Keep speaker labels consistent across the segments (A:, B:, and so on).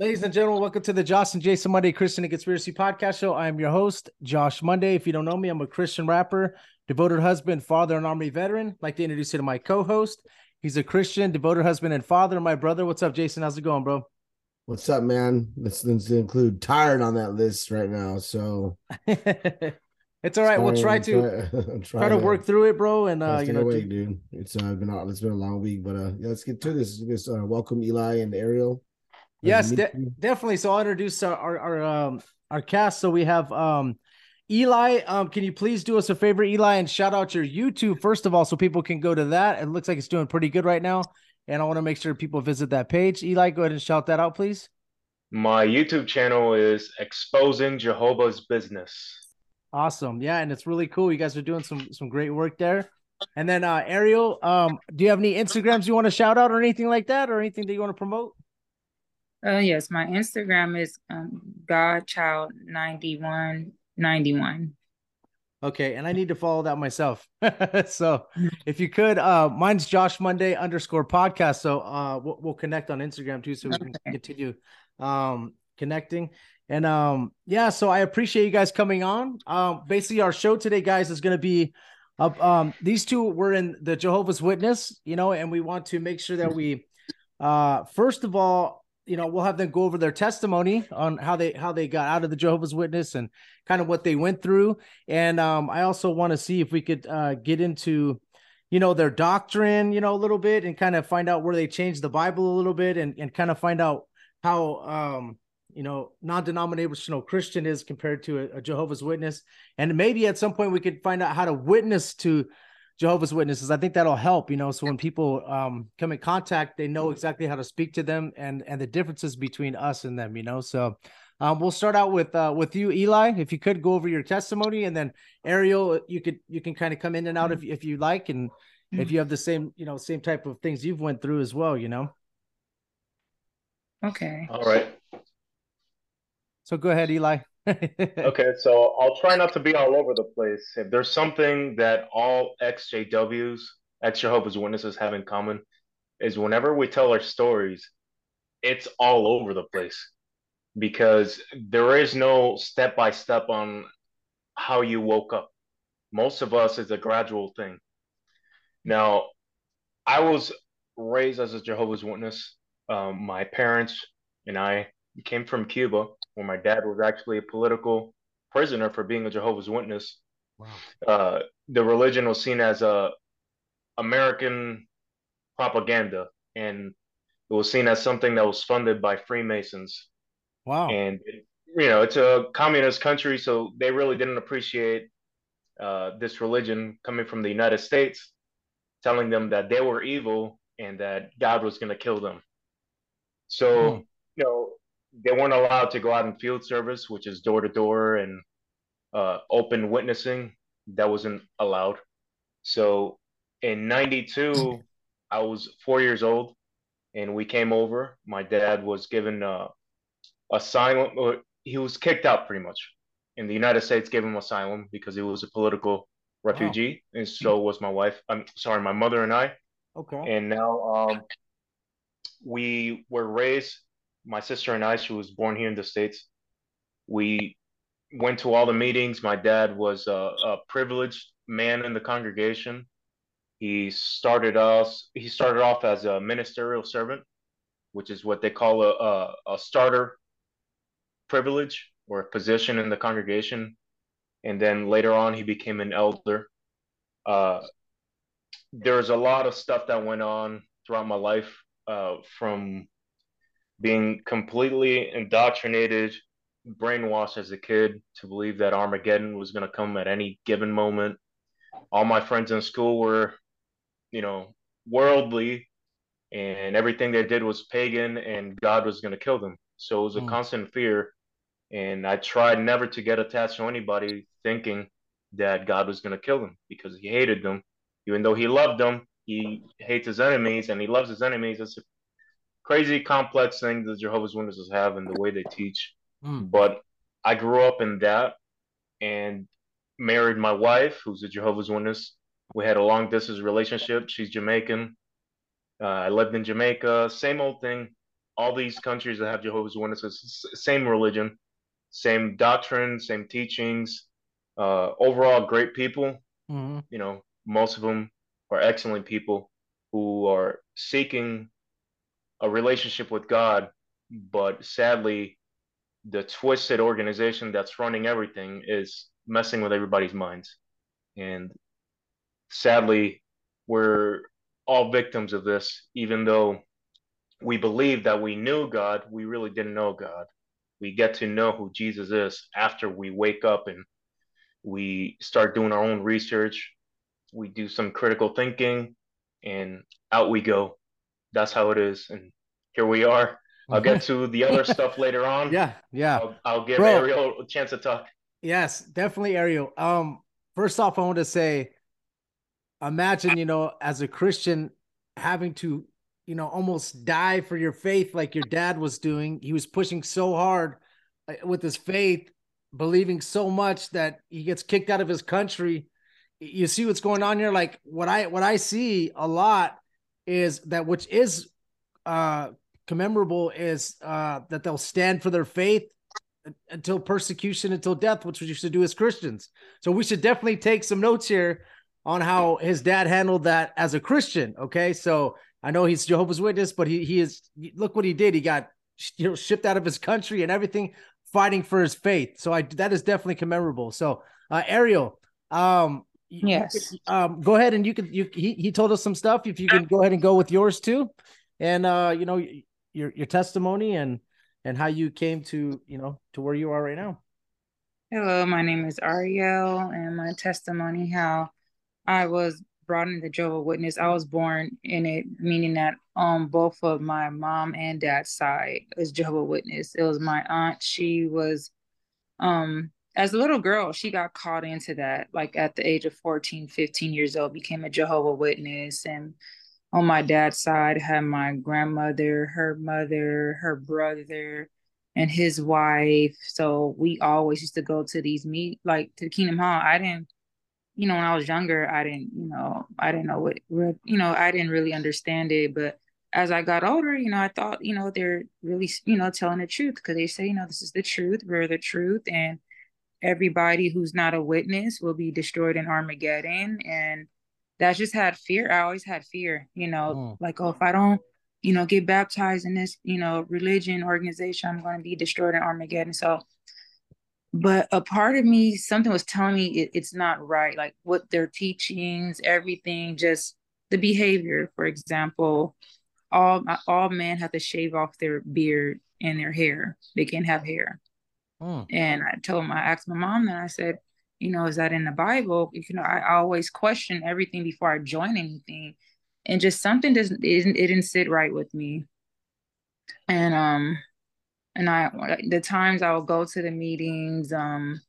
A: Ladies and gentlemen, welcome to the Josh and Jason Monday Christian and Conspiracy Podcast Show. I am your host, Josh Monday. If you don't know me, I'm a Christian rapper, devoted husband, father, and Army veteran. I'd like to introduce you to my co-host. He's a Christian, devoted husband, and father. My brother. What's up, Jason? How's it going, bro?
B: What's up, man? Let's, let's include tired on that list right now. So
A: it's all right. We'll try to
B: try,
A: try to work through it, bro. And uh, you know,
B: dude. It's uh, been a- it's been a long week, but uh, yeah, let's get to this. This uh, welcome Eli and Ariel. Nice
A: Yes, de- definitely. So I'll introduce our, our our um our cast. So we have um Eli. Um, can you please do us a favor, Eli, and shout out your YouTube first of all, so people can go to that. It looks like it's doing pretty good right now, and I want to make sure people visit that page. Eli, go ahead and shout that out, please.
C: My YouTube channel is Exposing Jehovah's Business.
A: Awesome, yeah, and it's really cool. You guys are doing some some great work there. And then uh Ariel, um, do you have any Instagrams you want to shout out or anything like that, or anything that you want to promote?
D: Uh, yes, my Instagram is um, Godchild9191.
A: Okay, and I need to follow that myself. so if you could, uh mine's Josh Monday underscore podcast. So uh we'll, we'll connect on Instagram too, so we can
D: Okay.
A: continue um connecting. And um yeah, so I appreciate you guys coming on. Um basically our show today, guys, is gonna be uh, um these two were in the Jehovah's Witness, you know, and we want to make sure that we uh first of all you know we'll have them go over their testimony on how they how they got out of the jehovah's witness and kind of what they went through. And um i also want to see if we could uh get into you know their doctrine you know a little bit and kind of find out where they changed the bible a little bit and, and kind of find out how um you know non-denominational christian is compared to a, a jehovah's witness. And maybe at some point we could find out how to witness to Jehovah's Witnesses. I think that'll help, you know. So when people um, come in contact, they know exactly how to speak to them and and the differences between us and them, you know. So um, we'll start out with uh, with you, Eli. If you could go over your testimony, and then Ariel, you could you can kind of come in and out if if you like, and if you have the same you know same type of things you've went through as well, you know.
D: Okay.
C: All right.
A: So go ahead, Eli.
C: Okay, so I'll try not to be all over the place. If there's something that all ex-JWs, ex-Jehovah's Witnesses have in common, is whenever we tell our stories, it's all over the place because there is no step by step on how you woke up. Most of us is a gradual thing. Now, I was raised as a Jehovah's Witness. Um, my parents and I came from Cuba, where my dad was actually a political prisoner for being a Jehovah's Witness.
A: wow.
C: Uh, the religion was seen as a American propaganda, and it was seen as something that was funded by Freemasons.
A: Wow.
C: And you know, it's a communist country, so they really didn't appreciate uh, this religion coming from the United States, telling them that they were evil and that God was going to kill them. So you know, they weren't allowed to go out in field service, which is door to door and uh, open witnessing. That wasn't allowed. So in 92, I was four years old and we came over. My dad was given uh, asylum. or He was kicked out pretty much. And the United States gave him asylum because he was a political refugee, and so was my wife. I'm sorry, my mother and I.
A: Okay.
C: And now um, we were raised. My sister and I. She was born here in the states. We went to all the meetings. My dad was a, a privileged man in the congregation. He started us. He started off as a ministerial servant, which is what they call a, a, a starter privilege or a position in the congregation. And then later on, he became an elder. Uh, there's a lot of stuff that went on throughout my life, uh, from being completely indoctrinated, brainwashed as a kid to believe that Armageddon was going to come at any given moment. All my friends in school were, you know, worldly, and everything they did was pagan, and God was going to kill them. So it was a
A: Mm.
C: constant fear. And I tried never to get attached to anybody thinking that God was going to kill them because he hated them. Even though he loved them, he hates his enemies and he loves his enemies. It's a crazy complex thing that Jehovah's Witnesses have and the way they teach.
A: Mm.
C: But I grew up in that and married my wife, who's a Jehovah's Witness. We had a long distance relationship. She's Jamaican. Uh, I lived in Jamaica. Same old thing. All these countries that have Jehovah's Witnesses, same religion, same doctrine, same teachings. Uh, overall, great people.
A: Mhm.
C: You know, most of them are excellent people who are seeking a relationship with God, but sadly, the twisted organization that's running everything is messing with everybody's minds. And sadly, we're all victims of this, even though we believe that we knew God, we really didn't know God. We get to know who Jesus is after we wake up and we start doing our own research. We do some critical thinking, and out we go. That's how it is. And here we are. I'll get to the other stuff later on.
A: Yeah, yeah.
C: I'll, I'll give
A: Bro.
C: Ariel a chance to talk.
A: Yes, definitely, Ariel. Um, first off, I want to say, imagine, you know, as a Christian having to, you know, almost die for your faith like your dad was doing. He was pushing so hard uh, with his faith, believing so much that he gets kicked out of his country. You see what's going on here? Like what I what I see a lot is that which is uh commemorable is uh that they'll stand for their faith until persecution, until death, which we should do as Christians. So we should definitely take some notes here on how his dad handled that as a Christian. Okay, so I know he's Jehovah's Witness, but he he is. Look what he did. He got you know shipped out of his country and everything, fighting for his faith. So I that is definitely commemorable. So uh, Ariel, um,
D: Yes.
A: could, um, go ahead and you can you he he told us some stuff. If you can go ahead and go with yours too, and uh, you know your your testimony and and how you came to you know to where you are right now.
D: Hello, my name is Ariel, and my testimony how I was brought into Jehovah Witness. I was born in it, meaning that on both of my mom and dad's side is Jehovah Witness. It was my aunt. She was, um, as a little girl, she got caught into that. Like at the age of 14, 15 years old, became a Jehovah Witness. And on my dad's side, had my grandmother, her mother, her brother and his wife. So we always used to go to these meet like to Kingdom Hall. I didn't, you know, when I was younger, I didn't, you know, I didn't know what, you know, I didn't really understand it. But as I got older, you know, I thought, you know, they're really, you know, telling the truth because they say, you know, this is the truth, we're the truth, and everybody who's not a witness will be destroyed in Armageddon. And that just had fear. I always had fear, you know,
A: Mm.
D: like, oh, if I don't you know, get baptized in this, you know, religion organization, I'm going to be destroyed in Armageddon. So, but a part of me, something was telling me it, it's not right. Like what their teachings, everything, just the behavior. For example, all all men have to shave off their beard and their hair. They can't have hair.
A: Mm.
D: And I told him, I asked my mom, and I said, you know, is that in the Bible? You know, I always question everything before I join anything, and just something doesn't it didn't, it didn't sit right with me. And um, and I the times I will go to the meetings, um,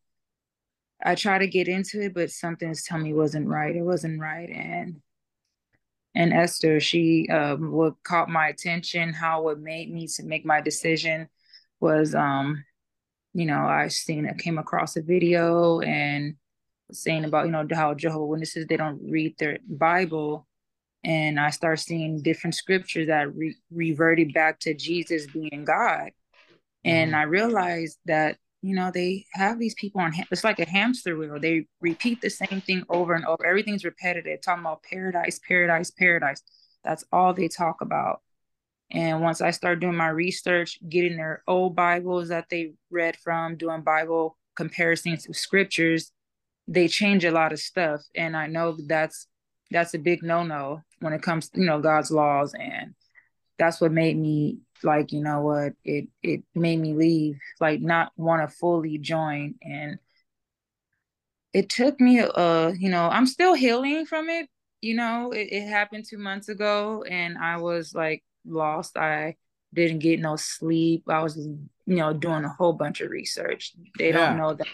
D: I try to get into it, but something's telling me it wasn't right. It wasn't right, and and Esther, she um, what caught my attention, how it made me to make my decision was, um, you know, I seen it came across a video and saying about you know how Jehovah Witnesses they don't read their Bible, and I start seeing different scriptures that re- reverted back to Jesus being God, and mm-hmm. I realized that you know they have these people on ha- it's like a hamster wheel. They repeat the same thing over and over. Everything's repetitive talking about paradise paradise paradise. That's all they talk about and once i started doing my research getting their old bibles that they read from doing bible comparisons to scriptures they change a lot of stuff. And i know that's that's a big no-no when it comes to you know god's laws. And that's what made me like you know what it it made me leave like not want to fully join. And it took me uh you know i'm still healing from it you know it, it happened two months ago. And i was like lost. I didn't get no sleep. I was you know doing a whole bunch of research. They
A: Yeah.
D: don't know that.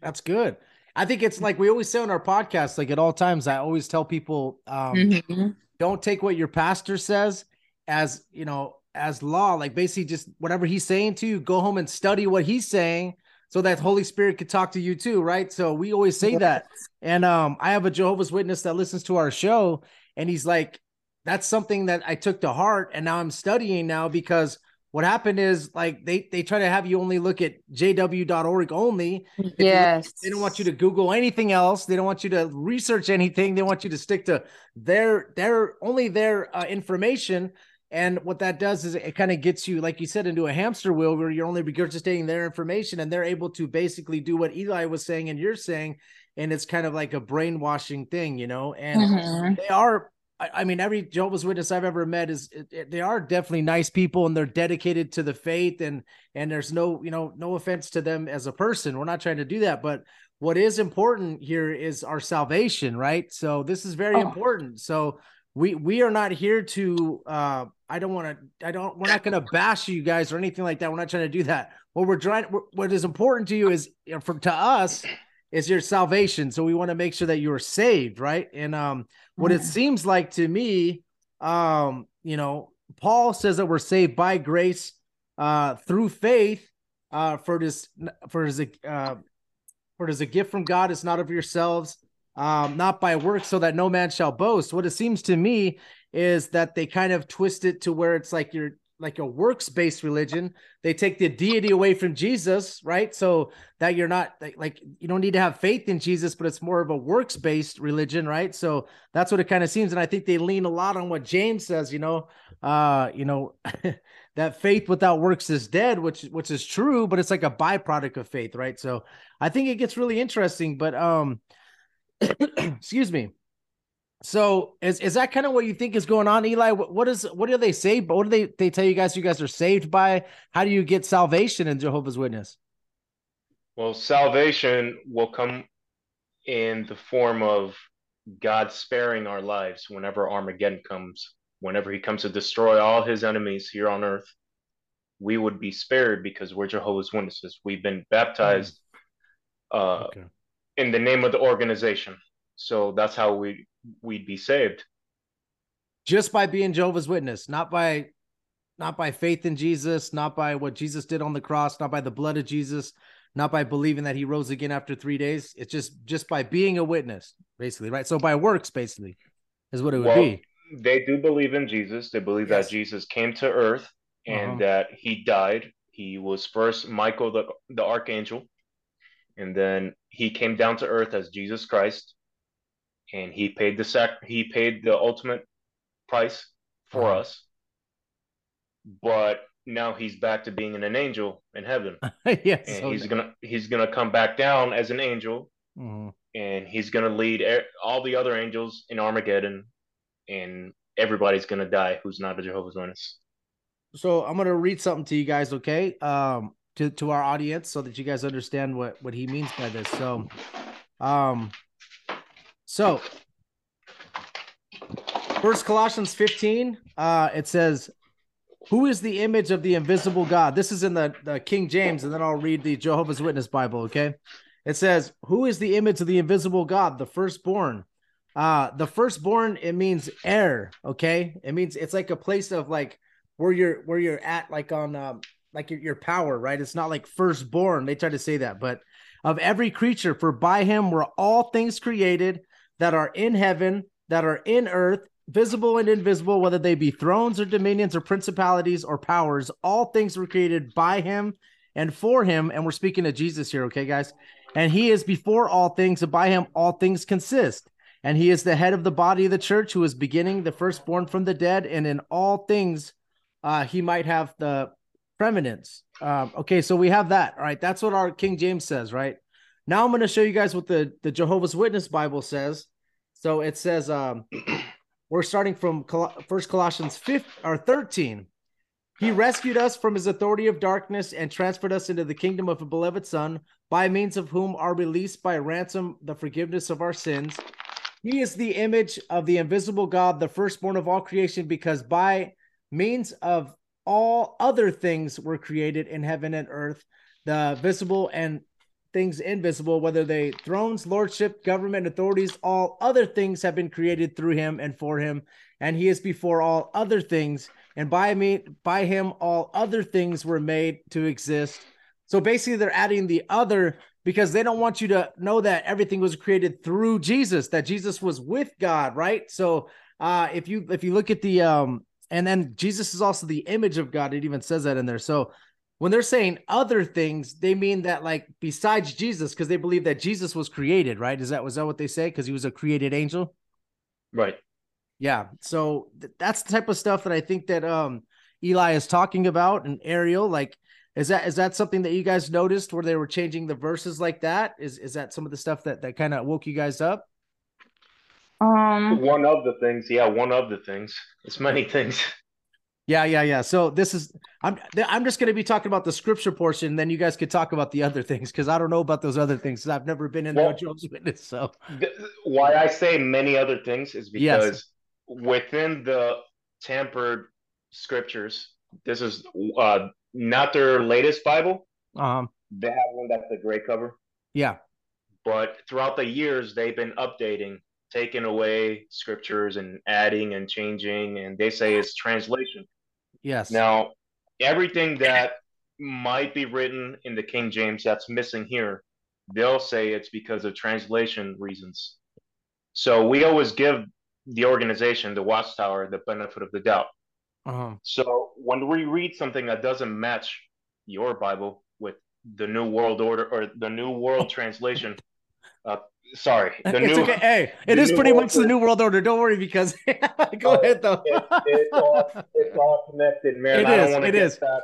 A: That's good. I think it's like we always say on our podcast, like at all times, I always tell people, um,
D: Mhm.
A: don't take what your pastor says as you know as law. Like basically just whatever he's saying to you go home and study what he's saying so that holy spirit could talk to you too right? So we always say that. And um i have a jehovah's witness that listens to our show and he's like that's something that i took to heart and now i'm studying now because what happened is like they they try to have you only look at jw.org only
D: yes
A: they don't want you to Google anything else. They don't want you to research anything. They want you to stick to their their only their uh, information. And what that does is it kind of gets you, like you said, into a hamster wheel where you're only regurgitating their information, and they're able to basically do what Eli was saying and you're saying, and it's kind of like a brainwashing thing, you know. And
D: Mhm.
A: they are. I I mean, every Jehovah's Witness I've ever met is it- it- they are definitely nice people and they're dedicated to the faith and and there's no you know no offense to them as a person. We're not trying to do that, but what is important here is our salvation, right? So this is very
D: Oh.
A: important. So we we are not here to uh I don't want to I don't we're not going to bash you guys or anything like that. We're not trying to do that. What we're trying what is important to you is for to us is your salvation. So we want to make sure that you're saved, right? And um what it seems like to me um you know Paul says that we're saved by grace uh through faith uh for this for his uh for is a gift from God, it's not of yourselves, um, not by works, so that no man shall boast. What it seems to me is that they kind of twist it to where it's like you're like a works-based religion. They take the deity away from Jesus, right? So that you're not like, you don't need to have faith in Jesus, but it's more of a works-based religion, right? So that's what it kind of seems. And I think they lean a lot on what James says, you know, uh, you know, that faith without works is dead, which which is true, but it's like a byproduct of faith, right? So I think it gets really interesting, but um excuse me. So is is that kind of what you think is going on, Eli? What, what is what do they say? But what do they they tell you guys you guys are saved by? How do you get salvation in Jehovah's Witness?
C: Well, salvation will come in the form of God sparing our lives whenever Armageddon comes, whenever he comes to destroy all his enemies here on earth. We would be spared because we're Jehovah's Witnesses. We've been baptized uh,
A: Okay.
C: in the name of the organization. So that's how we we'd be saved.
A: Just by being Jehovah's Witness, not by not by faith in Jesus, not by what Jesus did on the cross, not by the blood of Jesus, not by believing that he rose again after three days. It's just just by being a witness, basically, right? So by works, basically, is what it would
C: Well,
A: be.
C: They do believe in Jesus. They believe
A: Yes.
C: that Jesus came to earth and
A: Uh-huh.
C: that he died. He was first Michael the, the archangel, and then he came down to earth as Jesus Christ, and he paid the sac he paid the ultimate price for
A: Uh-huh.
C: us. But now he's back to being an angel in heaven,
A: yes.
C: and
A: so-
C: he's gonna he's gonna come back down as an angel,
A: Mhm.
C: and he's gonna lead all the other angels in Armageddon, and everybody's gonna die who's not a Jehovah's Witness.
A: So I'm gonna read something to you guys, okay? Um, to to our audience, so that you guys understand what what he means by this. So, um, so First Colossians 15, uh, it says, Who is the image of the invisible God? This is in the, the King James, and then I'll read the Jehovah's Witness Bible. Okay. It says, Who is the image of the invisible God, the firstborn? Uh, the firstborn, it means heir. Okay. It means it's like a place of like where you're where you're at, like on um like your, your power, right? It's not like firstborn. They try to say that, but of every creature, for by him were all things created that are in heaven, that are in earth, visible and invisible, whether they be thrones or dominions or principalities or powers, all things were created by him and for him. And we're speaking of Jesus here, okay, guys? And he is before all things, and by him all things consist. And he is the head of the body of the church, who is beginning the firstborn from the dead, and in all things uh, he might have the preeminence. Um, okay, so we have that. All right, that's what our King James says, right? Now I'm going to show you guys what the, the Jehovah's Witness Bible says. So it says, um, we're starting from Col- First Colossians 5 or 13. He rescued us from his authority of darkness and transferred us into the kingdom of a beloved Son, by means of whom are released by ransom the forgiveness of our sins. He is the image of the invisible God, the firstborn of all creation, because by means of all other things were created in heaven and earth, the visible and things invisible, whether they thrones, lordship, government, authorities, all other things have been created through him and for him, and he is before all other things, and by me, by him, all other things were made to exist. So basically, they're adding the other because they don't want you to know that everything was created through Jesus, that Jesus was with God, right? So uh if you if you look at the um and then Jesus is also the image of God, it even says that in there. So when they're saying other things, they mean that like besides Jesus, because they believe that Jesus was created, right? Is that was that what they say? Because he was a created angel.
C: Right.
A: Yeah. So th- that's the type of stuff that I think that um Eli is talking about and Ariel. Like, is that is that something that you guys noticed where they were changing the verses like that? Is is that some of the stuff that that kind of woke you guys up?
D: Um,
C: One of the things, yeah, one of the things. It's many things.
A: Yeah, yeah, yeah. So this is I'm I'm just going to be talking about the scripture portion. Then you guys could talk about the other things because I don't know about those other things. I've never been in
C: Well-
A: the Jehovah's Witness. So
C: Th- Why I say many other things is
A: Yes.
C: because within the tampered scriptures, this is uh, not their latest Bible.
A: um
C: They have one that's the gray cover,
A: yeah
C: but throughout the years, they've been updating, taking away scriptures and adding and changing, and they say it's translation.
A: Yes
C: Now, everything that might be written in the King James that's missing here, they'll say it's because of translation reasons. So we always give the organization, the Watchtower, the benefit of the doubt.
A: uh-huh.
C: So when we read something that doesn't match your Bible with the New World Order or the New World Translation, uh, sorry, the
A: it's
C: new
A: okay. Hey, it is pretty much the New World Order. Don't worry because go
C: Oh,
A: ahead though.
C: it, it's all it's all connected, man.
A: It
C: I
A: is, it is.
C: that.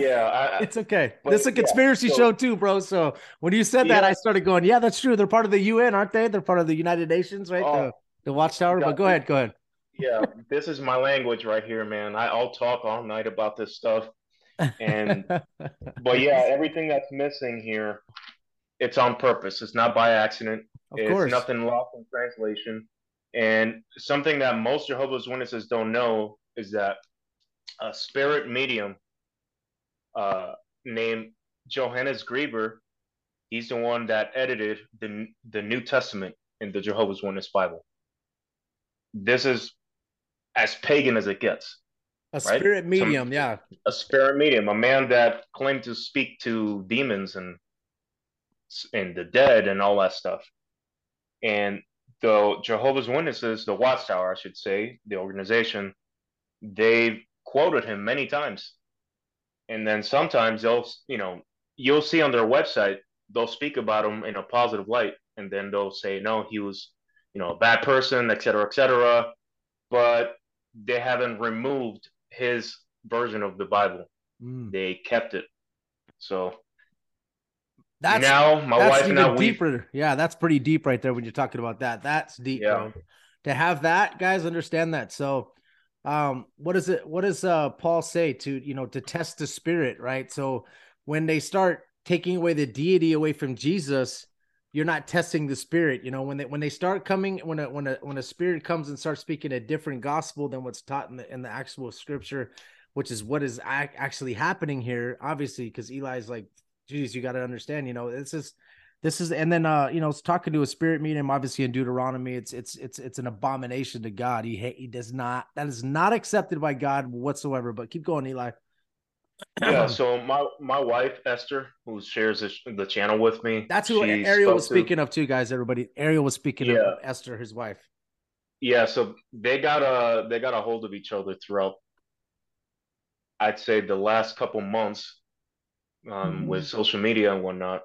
C: Yeah, I,
A: It's okay.
C: But,
A: this is a
C: yeah,
A: conspiracy
C: so-
A: show too, bro. So when you said that,
C: Yeah.
A: I started going, "Yeah, that's true. They're part of the UN, aren't they? They're part of the United Nations, right?
C: Oh,
A: the the Watchtower." But go
C: it.
A: ahead, go ahead.
C: yeah, this is my language right here, man. I, I'll talk all night about this stuff. And but yeah, everything that's missing here, it's on purpose. It's not by accident.
A: of
C: it's
A: course.
C: nothing lost in translation. And something that most Jehovah's Witnesses don't know is that a spirit medium uh, named Johannes Greber, he's the one that edited the the New Testament in the Jehovah's Witness Bible. This is as pagan as it gets.
A: A
C: right?
A: spirit
C: Some-
A: medium, yeah.
C: A spirit medium, a man that claimed to speak to demons and and the dead and all that stuff. And the Jehovah's Witnesses, the Watchtower, I should say, the organization, they've quoted him many times. And then sometimes they'll, you know, you'll see on their website, they'll speak about him in a positive light. And then they'll say, no, he was, you know, a bad person, et cetera, et cetera. But they haven't removed his version of the Bible.
A: Mm.
C: They kept it. So
A: That's
C: now my
A: that's
C: wife and I, we
A: deeper. Yeah, that's pretty deep right there when you're talking about that. That's deep,
C: Yeah.
A: bro. To have that, guys, understand that. So, um, what is it? What does uh Paul say to you know to test the spirit, right? So when they start taking away the deity away from Jesus, you're not testing the spirit. You know when they when they start coming when a when a when a spirit comes and starts speaking a different gospel than what's taught in the in the actual scripture. which is what is ac- actually happening here. Obviously, because Eli's like, geez, you got to understand, you know, this is this is and then uh you know it's talking to a spirit medium obviously in deuteronomy it's it's it's it's an abomination to god he he does not that is not accepted by god whatsoever but keep going eli
C: Yeah, so my my wife Esther, who shares the, the channel with me,
A: that's who ariel was
C: spoke to-
A: speaking of too guys everybody ariel was speaking
C: Yeah.
A: of esther his wife
C: Yeah, so they got a they got a hold of each other throughout. I'd say the last couple months, um, with social media and whatnot.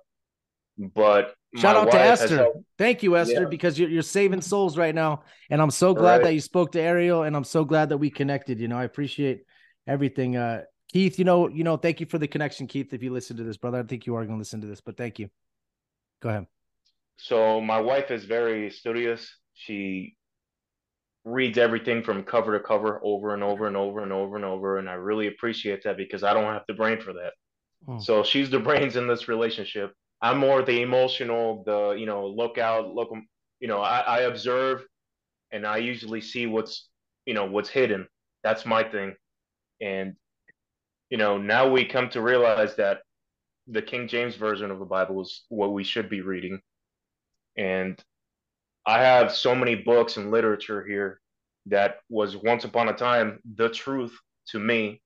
C: But
A: shout out to esther
C: helped-
A: thank you esther
C: Yeah.
A: because you're, you're saving souls right now and i'm so glad
C: Right.
A: that you spoke to ariel and i'm so glad that we connected you know i appreciate everything uh keith you know you know thank you for the connection keith if you listen to this brother i think you are going to listen to this but thank you go ahead
C: So my wife is very studious. She reads everything from cover to cover over and over and over and over and over, and I really appreciate that because I don't have the brain for that.
A: Hmm.
C: So she's the brains in this relationship. I'm more the emotional, the you know, look out, look, you know, I, I observe, and I usually see what's you know what's hidden. That's my thing, and you know now we come to realize that the King James version of the Bible is what we should be reading and I have so many books and literature here that was once upon a time the truth to me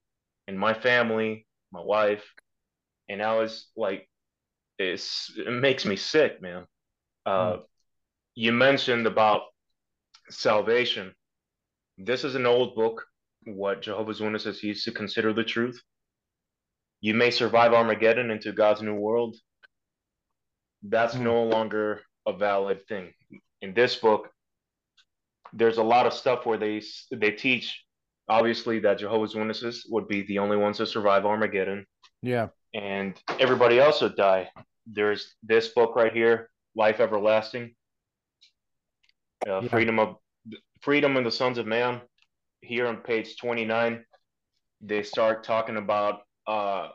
C: and my family, my wife, and now it's like it's it makes me sick, man. Uh, You mentioned about salvation. This is an old book. What Jehovah's Witnesses used to consider the truth. You may survive Armageddon into God's new world. That's
A: Hmm.
C: no longer a valid thing. In this book, there's a lot of stuff where they they teach, obviously, that Jehovah's Witnesses would be the only ones to survive Armageddon,
A: yeah
C: and everybody else would die. There's this book right here, Life Everlasting, uh,
A: Yeah.
C: Freedom of Freedom and the Sons of Man. Here on page 29, they start talking about uh,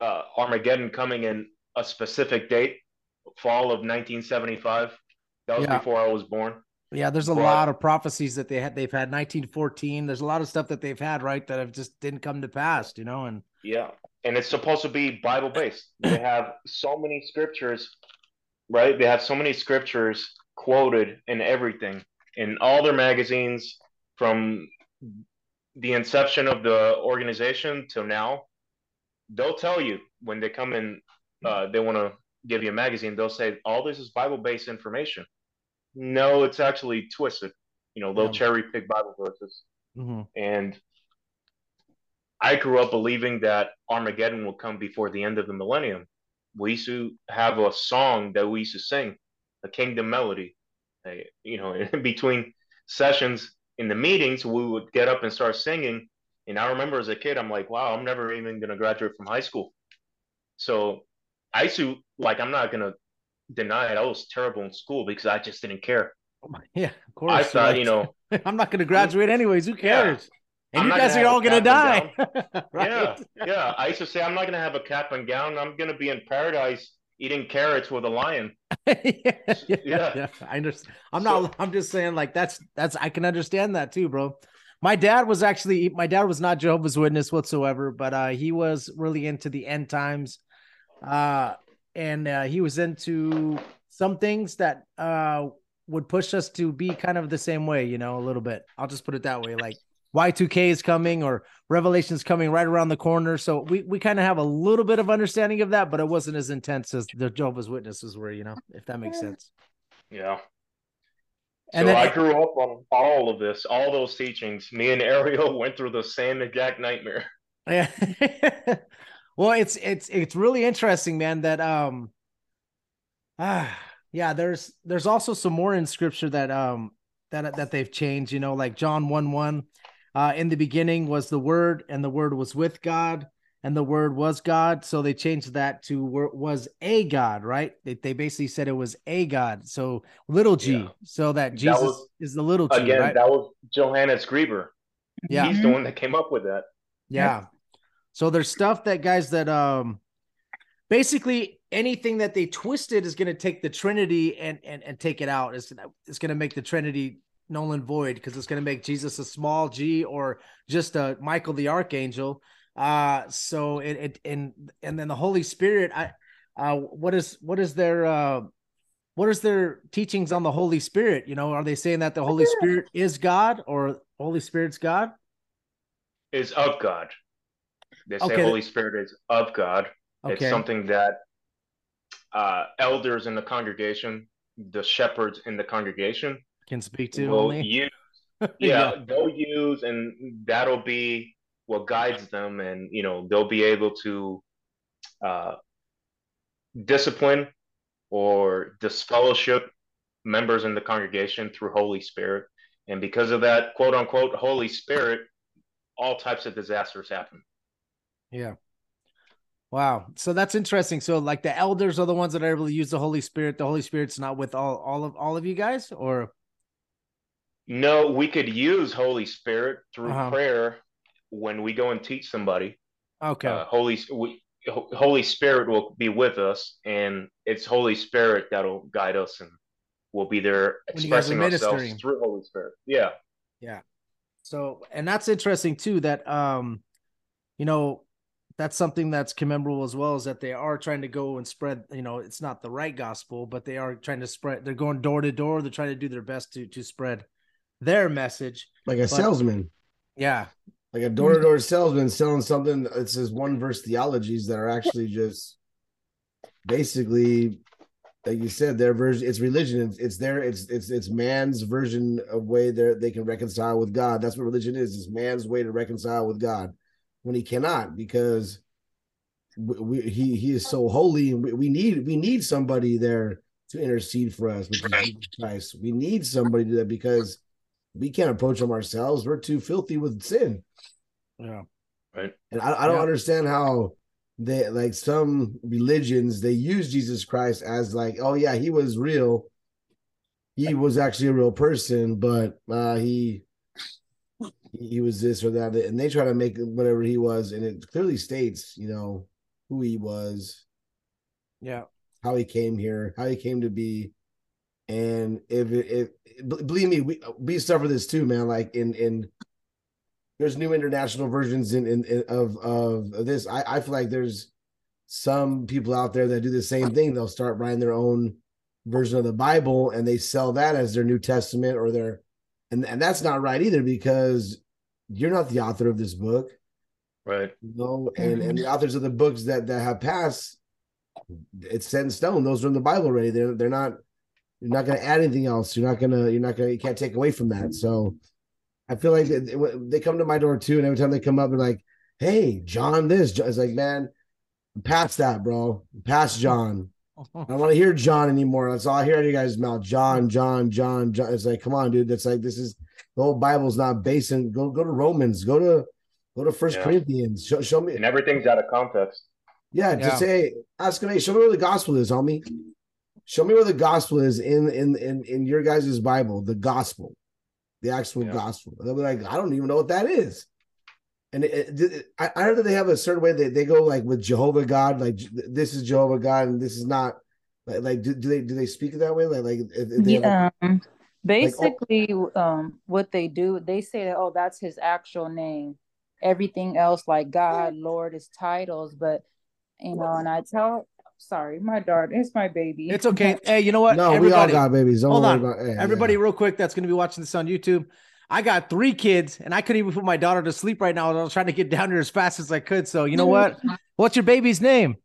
C: uh, Armageddon coming in a specific date, fall of 1975. That was
A: Yeah.
C: before I was born.
A: Yeah, there's a
C: But-
A: lot of prophecies that they had. They've had 1914. There's a lot of stuff that they've had, right, that have just didn't come to pass, you know. And
C: Yeah, and it's supposed to be Bible based. They have so many scriptures, right? They have so many scriptures quoted in everything in all their magazines from the inception of the organization till now. They'll tell you when they come in, uh, they want to give you a magazine. They'll say all this is Bible based information. No, it's actually twisted. You know, they'll
A: Yeah.
C: cherry pick Bible verses
A: Mhm.
C: and I grew up believing that Armageddon will come before the end of the millennium. We used to have a song that we used to sing, a kingdom melody. You know, in between sessions in the meetings, we would get up and start singing. And I remember as a kid, I'm like, wow, I'm never even going to graduate from high school. So I used to, like, I'm not going to deny it. I was terrible in school because I just didn't care.
A: yeah, of course.
C: I thought,
A: right.
C: you know,
A: I'm not going to graduate anyways. Who
C: Yeah.
A: cares? And
C: I'm
A: you guys are all going to die, right?
C: Yeah, yeah. I used to say I'm not gonna have a cap and gown. I'm gonna be in paradise eating carrots with a lion.
A: yeah, yeah,
C: Yeah.
A: yeah. I understand. I'm
C: So-
A: not. I'm just saying, like that's that's. I can understand that too, bro. My dad was actually. My dad was not Jehovah's Witness whatsoever, but uh, he was really into the end times, uh, and uh, he was into some things that uh would push us to be kind of the same way, you know, a little bit. I'll just put it that way, like. Y2K is coming or Revelation is coming right around the corner. So we, we kind of have a little bit of understanding of that, but it wasn't as intense as the Jehovah's Witnesses were, you know, if that makes sense.
C: Yeah.
A: And
C: so
A: then-
C: I grew up on all of this, all those teachings. Me and Ariel went through the same exact nightmare.
A: Yeah. well, it's it's it's really interesting, man, that um ah yeah, there's there's also some more in scripture that um that that they've changed, you know, like John 1 1. Uh in the beginning was the word, and the word was with God, and the word was God. So they changed that to was a God, right? They they basically said it was a God. So little g,
C: Yeah.
A: so that Jesus
C: was-
A: is the little g,
C: Again,
A: right?
C: that was Johannes Greber.
A: yeah.
C: He's the one that came up with that.
A: Yeah. So there's stuff that guys that um basically anything that they twisted is going to take the Trinity and and and take it out. It's it's going to make the Trinity null and void because it's going to make Jesus a small G or just a Michael the Archangel. Uh, so it, it and and then the Holy Spirit. I uh, what is what is their uh, what is their teachings on the Holy Spirit? You know, are they saying that the Holy Spirit is God or Holy Spirit's God?
C: Is of God. They say
A: Okay.
C: Holy Spirit is of God.
A: Okay.
C: It's something that uh, elders in the congregation, the shepherds in the congregation,
A: Can speak to only.
C: use. Yeah, they'll use, and that'll be what guides them, and you know they'll be able to uh, discipline or disfellowship members in the congregation through Holy Spirit, and because of that, quote unquote, Holy Spirit, all types of disasters happen.
A: Yeah. Wow. So that's interesting. So like the elders are the ones that are able to use the Holy Spirit. The Holy Spirit's not with all all of all of you guys, or
C: No, we could use Holy Spirit through
A: Uh-huh.
C: prayer when we go and teach somebody.
A: okay.
C: Uh, Holy we, Holy Spirit will be with us, and it's Holy Spirit that'll guide us, and we'll be there
A: When you guys are
C: expressing ourselves through Holy Spirit. Yeah.
A: Yeah, So, and that's interesting too. That um, you know, that's something that's commemorable as well. Is that they are trying to go and spread. You know, it's not the right gospel, but they are trying to spread. They're going door to door. They're trying to do their best to to spread their message.
B: Like a
A: But-
B: salesman,
A: Yeah.
B: like a door to mm. door salesman selling something. It says one verse theologies that are actually just basically, like you said, their version. It's religion. It's, it's their. It's it's it's man's version of way they they can reconcile with God. That's what religion is. It's man's way to reconcile with God when he cannot because we, we, he he is so holy and we, we need we need somebody there to intercede for us, which is Jesus Christ. We need somebody to that because we can't approach him ourselves. We're too filthy with sin.
A: Yeah.
B: Right and I, I don't
A: Yeah.
B: understand how they like some religions they use Jesus Christ as like, oh yeah, he was real. He was actually a real person, but uh he he was this or that, and they try to make whatever he was, and it clearly states, you know, who he was,
A: Yeah.
B: how he came here, how he came to be, and if it, if believe me, we we suffer this too, man. Like in in there's new international versions in, in, in of of this. I I feel like there's some people out there that do the same thing. They'll start writing their own version of the Bible and they sell that as their New Testament or their and and that's not right either because you're not the author of this book.
C: Right.
B: you know and and the mm-hmm. authors of the books that that have passed it's set in stone. Those are in the bible already. They're they're not you're not going to add anything else. You're not going to you're not going to you can't take away from that. So i feel like they, they come to my door too and every time they come up they're like hey john this John. it's like man I'm past that bro. I'm past john I don't want to hear John anymore. That's all I hear out of you guys' mouth. John, John, John, John. It's like, come on, dude. That's like this is the whole Bible's not based in go go to Romans, go to go to First
C: Yeah.
B: Corinthians. Show, show me,
C: And everything's out of context.
B: yeah,
A: Yeah.
B: just say, ask me, hey, show me where the gospel is, homie. Show me where the gospel is in in in, in your guys' Bible, the gospel, the actual
C: Yeah.
B: gospel. And they'll be like, I don't even know what that is. And it, it, I I heard that they have a certain way that they go like with Jehovah God, like this is Jehovah God, and this is not. Like, like do, do they do they speak it that way? Like, like if, if they have a-
D: Yeah. Um,
B: oh
D: basically, um, what they do, they say that, oh, that's his actual name. Everything else, like God, Lord, is titles. But, you know, and I tell, sorry, my daughter, it's my baby.
A: It's okay. Hey, you know what?
B: no, we all got babies. Don't
A: hold
B: worry
A: on.
B: about hey,
A: Everybody,
B: yeah.
A: real quick, that's going to be watching this on YouTube. I got three kids, and I couldn't even put my daughter to sleep right now. I was trying to get down here as fast as I could. So, you know what? What's your baby's name?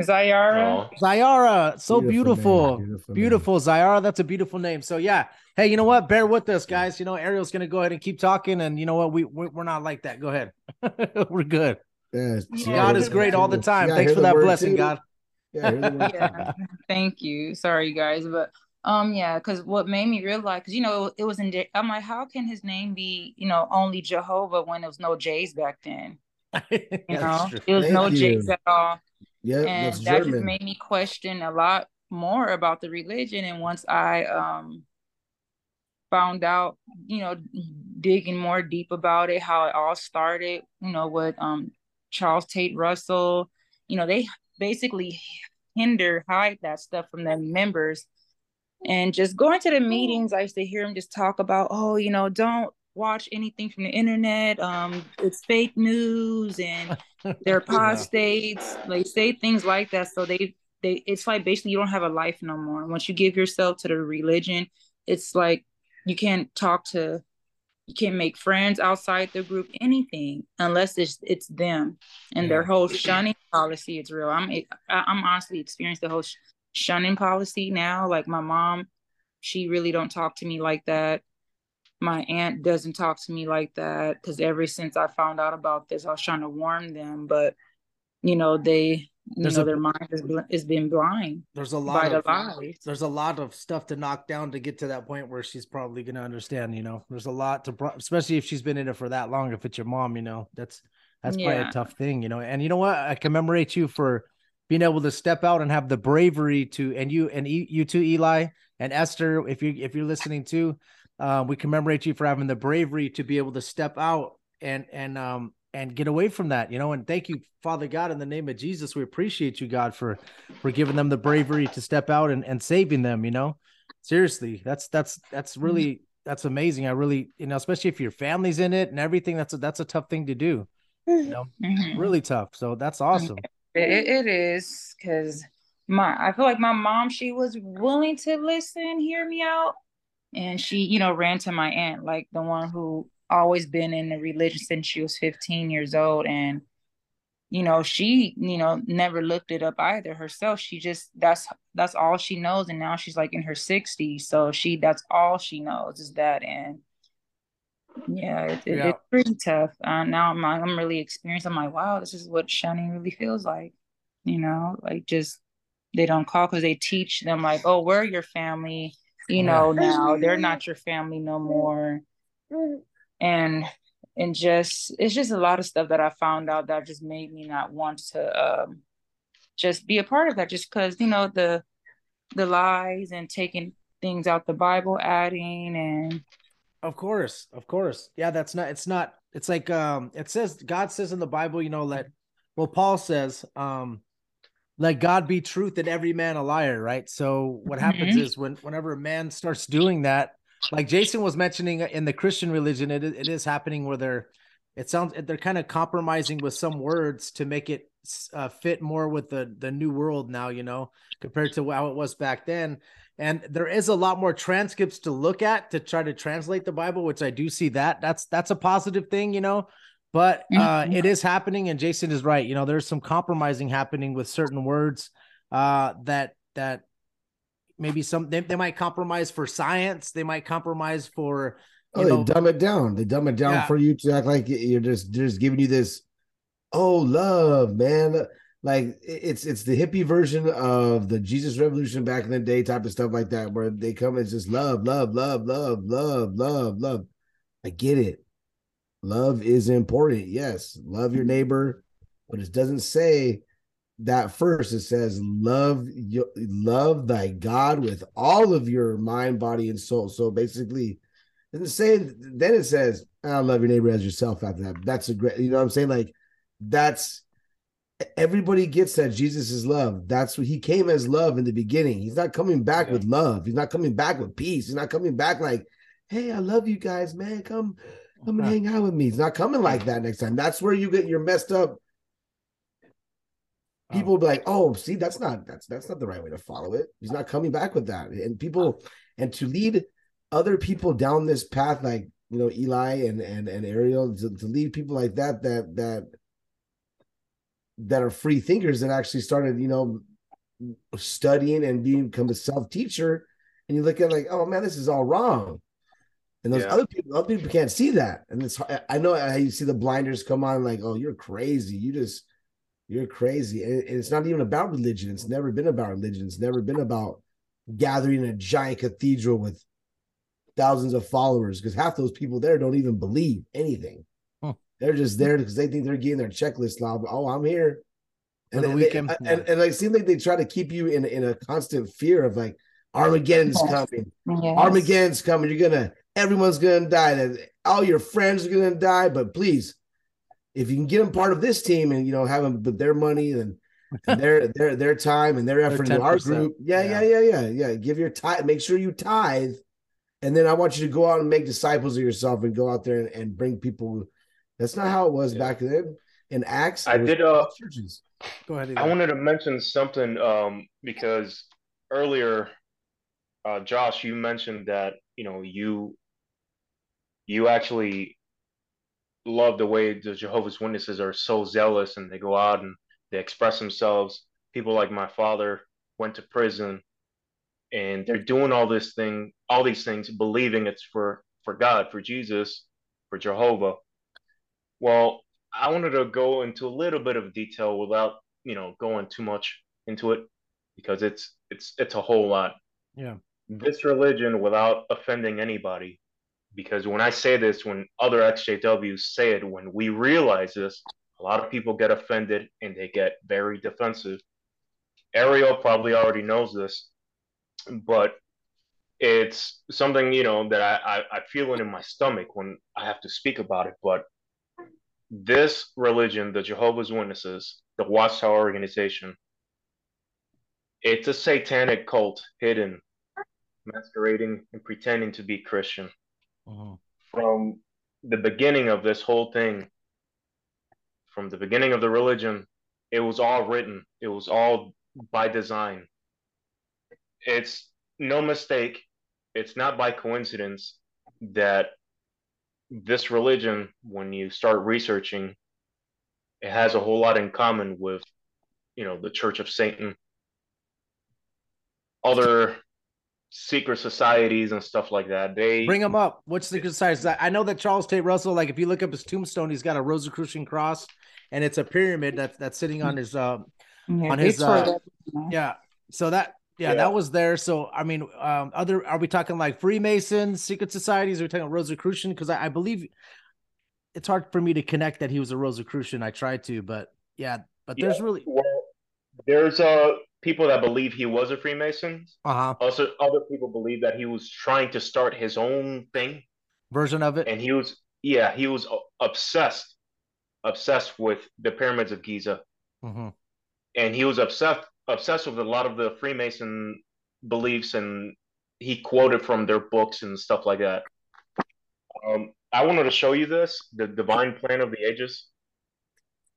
D: Zayara.
C: Oh,
A: Zyara. So beautiful.
B: name, beautiful,
A: Beautiful,
B: name.
A: Zyara. That's a beautiful name. So yeah. Hey, you know what? Bear with us, guys. You know, Ariel's gonna go ahead and keep talking, and you know what? We we- we're not like that. Go ahead. we're good.
B: Yeah,
D: Yeah,
A: God is great all the time.
B: hear
A: Thanks for that blessing,
B: too.
A: God.
B: Yeah, hear the word too.
D: yeah thank you sorry guys but um yeah because what made me realize because you know it was in I'm like how can his name be you know only jehovah when there was no j's back then you know
A: That's true.
D: it was
B: Thank
D: no
B: you.
D: j's at all
B: Yeah,
D: and
B: that's
D: that just made me question a lot more about the religion and once i um found out you know digging more deep about it how it all started you know with um charles taze russell you know they basically hinder hide that stuff from their members And just going to the meetings, I used to hear him just talk about, oh, you know, don't watch anything from the internet. Um, it's fake news and they're apostates. Like say things like that. So they they it's like basically you don't have a life no more. Once you give yourself to the religion, it's like you can't talk to you can't make friends outside the group anything unless it's it's them and their whole shunning policy is real i'm i'm honestly experienced the whole sh- shunning policy now like my mom she really don't talk to me like that my aunt doesn't talk to me like that because ever since i found out about this i was trying to warn them but you know they you
A: There's
D: know
A: a-
D: their mind has, bl- has been blind
A: There's a lot of there's a lot of stuff to knock down to get to that point where she's probably gonna understand. You know, there's a lot to, pro- especially if she's been in it for that long. If it's your mom, you know, that's that's probably a tough thing. You know, and you know what? I commemorate you for being able to step out and have the bravery to, and you and E- you too, Eli and Esther. If you if you're listening too, uh, we commemorate you for having the bravery to be able to step out and and um and get away from that, you know. And thank you, Father God, in the name of Jesus. We appreciate you, God, for for giving them the bravery to step out and, and saving them, you know. Seriously, that's that's that's really that's amazing. I really, you know, especially if your family's in it and everything, that's a that's a tough thing to do. You know,
D: Mhm.
A: really tough. So that's awesome. Mm-hmm.
D: It, it is because my I feel like my mom she was willing to listen, hear me out, and she you know ran to my aunt like the one who always been in the religion since she was 15 years old and you know she you know never looked it up either herself. She just that's that's all she knows and now she's like in her 60s so she that's all she knows is that and yeah, it, it-
A: Yeah.
D: it's pretty tough. Uh, now I'm I'm really experienced. I'm like, wow, this is what shunning really feels like. You know, like just they don't call because they teach them like, oh, we're your family. You know, now they're not your family no more. And and just it's just a lot of stuff that I found out that just made me not want to um just be a part of that just because you know the the lies and taking things out the Bible, adding and
A: Of course, of course. Yeah, that's not it's not it's like um it says God says in the Bible, you know, let well Paul says, um let God be truth and every man a liar, right? So what happens
D: Mhm.
A: is when whenever a man starts doing that, like Jason was mentioning in the Christian religion, it, it is happening where they're it sounds they're kind of compromising with some words to make it uh, fit more with the the new world now, you know, compared to how it was back then. And there is a lot more transcripts to look at to try to translate the Bible, which I do see that. That's that's a positive thing, you know. But uh, it is happening, and Jason is right. You know, there's some compromising happening with certain words uh, that that maybe some they, they might compromise for science. They might compromise for
B: Oh,
A: you
B: they
A: know,
B: dumb it down. They dumb it down
A: Yeah.
B: for you to act like you're just just giving you this. Oh, love, man. Like it's it's the hippie version of the Jesus Revolution back in the day type of stuff like that, where they come as just love, love, love, love, love, love, love. I get it. Love is important. Yes, love your neighbor, but it doesn't say that first. It says love you love thy God with all of your mind, body, and soul. So basically, then it says I love your neighbor as yourself after that. That's a great, you know what I'm saying? Like that's everybody gets that Jesus is love. That's what he came as love in the beginning. He's not coming back
A: Yeah.
B: with love. He's not coming back with peace. He's not coming back like, hey, I love you guys, man. Come, come and hang out with me. He's not coming like that next time. That's where you get your messed up.
A: Oh.
B: People be like, oh, see, that's not that's that's not the right way to follow it. He's not coming back with that. And people oh. and to lead other people down this path, like you know, Eli and and and Ariel, to, to lead people like that, that that that are free thinkers that actually started, you know, studying and being become a self teacher, and you look at like, oh man, this is all wrong. And those
C: Yeah.
B: other people, other people can't see that. And it's I know how you see the blinders come on, like, oh, you're crazy. You just you're crazy. And and it's not even about religion. It's never been about religion. It's never been about gathering in a giant cathedral with thousands of followers because half those people there don't even believe anything.
A: Huh.
B: They're just there because they think they're getting their checklist now. Oh, I'm here.
A: For the weekend,
B: and,
A: yeah.
B: and, and like seems like they try to keep you in, in a constant fear of like Armageddon's
D: Yes.
B: coming.
D: Yes.
B: Armageddon's coming. You're gonna everyone's gonna die. That all your friends are gonna die. But please, if you can get them part of this team and you know have them with their money, then and their their their time and their effort into our group. Yeah, yeah,
A: Yeah.
B: yeah, yeah, yeah. Give your tithe. Make sure you tithe, and then I want you to go out and make disciples of yourself and go out there and, and bring people. That's not how it was
C: Yeah.
B: back then. In Acts,
C: I did, uh,
B: churches.
A: Go ahead.
C: I wanted to mention something um, because earlier, uh, Josh, you mentioned that you know you you actually love the way the Jehovah's Witnesses are so zealous and they go out and they express themselves. People like my father went to prison and they're doing all this thing, all these things, believing it's for for God, for Jesus, for Jehovah. Well, I wanted to go into a little bit of detail without, you know, going too much into it because it's it's it's a whole lot.
A: Yeah.
C: This religion without offending anybody because when I say this, when other XJWs say it, when we realize this, a lot of people get offended and they get very defensive. Ariel probably already knows this, but it's something you know that I, I, I feel it in my stomach when I have to speak about it. But this religion, the Jehovah's Witnesses, the Watchtower organization, it's a satanic cult hidden, masquerading and pretending to be Christian
A: Mhm.
C: from the beginning of this whole thing, from the beginning of the religion, it was all written. It was all by design. It's no mistake. It's not by coincidence that this religion, when you start researching, it has a whole lot in common with, you know, the Church of Satan, other secret societies and stuff like that. They
A: Bring them up. What's the good size? I I know that Charles Taze Russell, like if you look up his tombstone, he's got a Rosicrucian cross and it's a pyramid that's that's sitting on his uh
D: Yeah,
A: On his, uh, yeah. So that yeah,
C: Yeah.
A: that was there. So I mean, um other are we talking like Freemasons, secret societies? Are we talking Rosicrucian? Because I, I believe it's hard for me to connect that he was a Rosicrucian. I tried to, but yeah, but there's really
C: Well, there's uh people that believe he was a Freemason.
A: uh-huh
C: Also, other people believe that he was trying to start his own thing,
A: version of it.
C: and he was yeah he was obsessed, obsessed with the pyramids of Giza,
A: Mhm.
C: and he was obsessed obsessed with a lot of the Freemason beliefs, and he quoted from their books and stuff like that. Um, I wanted to show you this, the Divine Plan of the Ages.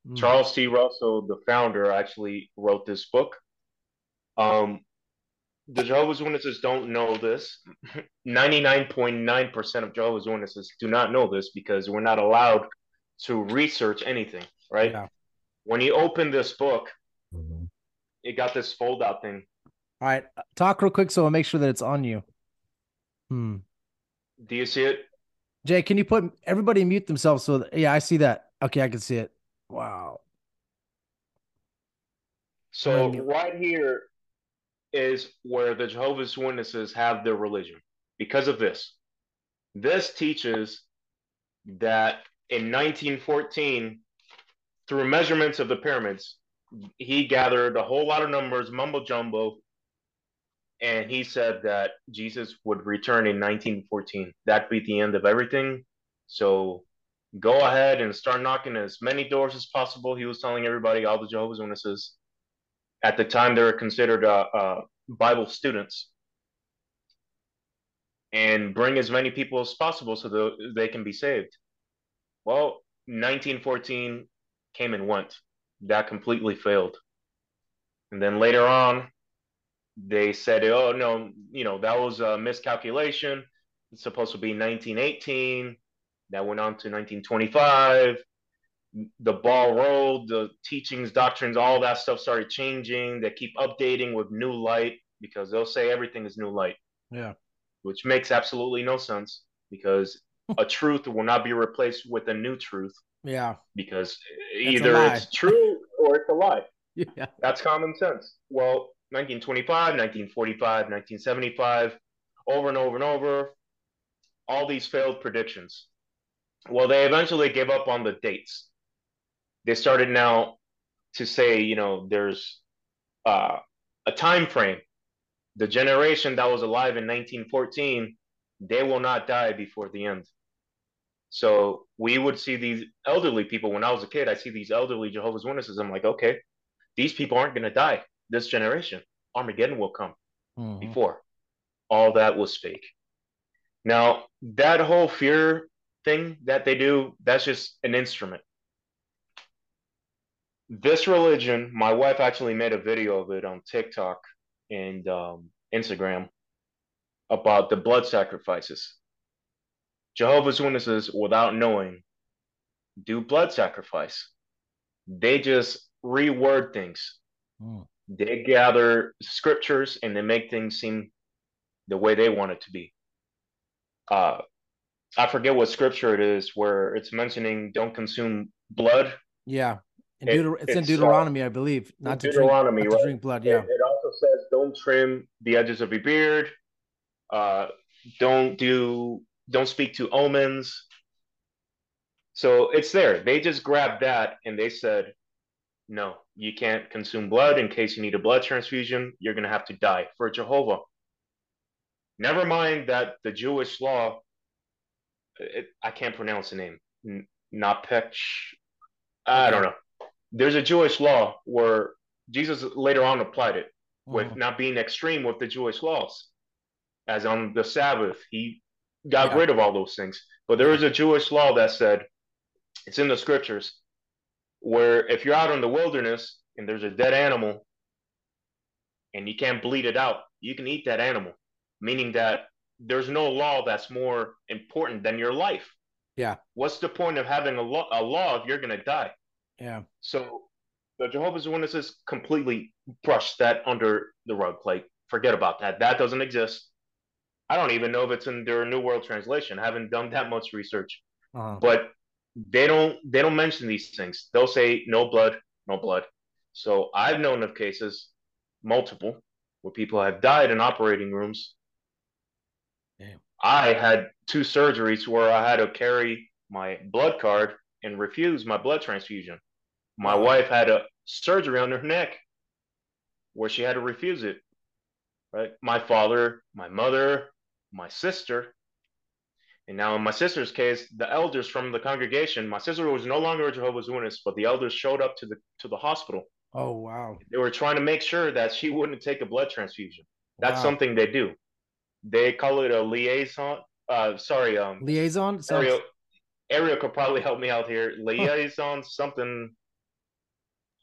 A: Mm.
C: Charles T. Russell, the founder, actually wrote this book. Um, the Jehovah's Witnesses don't know this. 99.9% of Jehovah's Witnesses do not know this because we're not allowed to research anything, right?
A: Yeah.
C: When you open this book, it got this fold out thing.
A: All right, talk real quick so I'll make sure that it's on you. Hmm.
C: Do you see it?
A: Jay, can you put everybody mute themselves so that, yeah, I see that. Okay, I can see it. Wow.
C: So
A: Right.
C: right here is where the Jehovah's Witnesses have their religion. Because of this. This teaches that in 1914, through measurements of the pyramids, he gathered a whole lot of numbers, mumbo jumbo, and he said that Jesus would return in 1914. That'd be the end of everything. So go ahead and start knocking as many doors as possible. He was telling everybody, all the Jehovah's Witnesses, at the time they were considered uh, uh, Bible students, and bring as many people as possible so that they can be saved. Well, 1914 came and went. That completely failed. And then later on, they said, oh, no, you know, that was a miscalculation. It's supposed to be 1918. That went on to 1925 the ball rolled, the teachings, doctrines, all that stuff started changing. They keep updating with new light because they'll say everything is new light,
A: Yeah.
C: which makes absolutely no sense because a truth will not be replaced with a new truth
A: Yeah.
C: because either it's true or it's a lie.
A: Yeah.
C: That's common sense. Well, 1925, 1945, 1975, over and over and over, all these failed predictions. Well, they eventually gave up on the dates. They started now to say, you know, there's uh, a time frame. The generation that was alive in 1914, they will not die before the end. So we would see these elderly people. When I was a kid, I see these elderly Jehovah's Witnesses. I'm like, okay, these people aren't going to die this generation. Armageddon will come
A: Mhm.
C: before. All that was fake. Now, that whole fear thing that they do, that's just an instrument. This religion, my wife actually made a video of it on TikTok and um, Instagram about the blood sacrifices. Jehovah's Witnesses, without knowing, do blood sacrifice. They just reword things.
A: Mm.
C: They gather scriptures and they make things seem the way they want it to be. Uh, I forget what scripture it is where it's mentioning don't consume blood.
A: Yeah. In
C: It-
A: Deuter- it's in
C: it's, uh,
A: Deuteronomy, I believe. Not to
C: Deuteronomy,
A: drink, not to drink blood.
C: It,
A: Yeah.
C: it also says don't trim the edges of your beard. Uh, don't do don't speak to omens. So it's there. They just grabbed that and they said, no, you can't consume blood in case you need a blood transfusion. You're gonna have to die for Jehovah. Never mind that the Jewish law. It, I can't pronounce the name. N- Napech. I don't know. There's a Jewish law where Jesus later on applied it with
A: Mhm.
C: not being extreme with the Jewish laws. As on the Sabbath, he got
A: Yeah.
C: rid of all those things. But there is a Jewish law that said, it's in the scriptures, where if you're out in the wilderness and there's a dead animal and you can't bleed it out, you can eat that animal, meaning that there's no law that's more important than your life.
A: Yeah.
C: What's the point of having a law, a law if you're going to die?
A: Yeah.
C: So the Jehovah's Witnesses completely brush that under the rug. Like, forget about that. That doesn't exist. I don't even know if it's in their New World Translation. I haven't done that much research,
A: Uh-huh.
C: but they don't they don't mention these things. They'll say no blood, no blood. So I've known of cases, multiple, where people have died in operating rooms.
A: Damn.
C: I had two surgeries where I had to carry my blood card and refuse my blood transfusion. My wife had a surgery on her neck where she had to refuse it. Right? My father, my mother, my sister, and now in my sister's case, the elders from the congregation, my sister was no longer a Jehovah's Witness, but the elders showed up to the to the hospital.
A: Oh wow.
C: They were trying to make sure that she wouldn't take a blood transfusion. That's
A: Wow.
C: something they do. They call it a liaison. Uh, sorry, um,
A: liaison. Sounds,
C: Ariel, Ariel could probably help me out here. Liaison, something.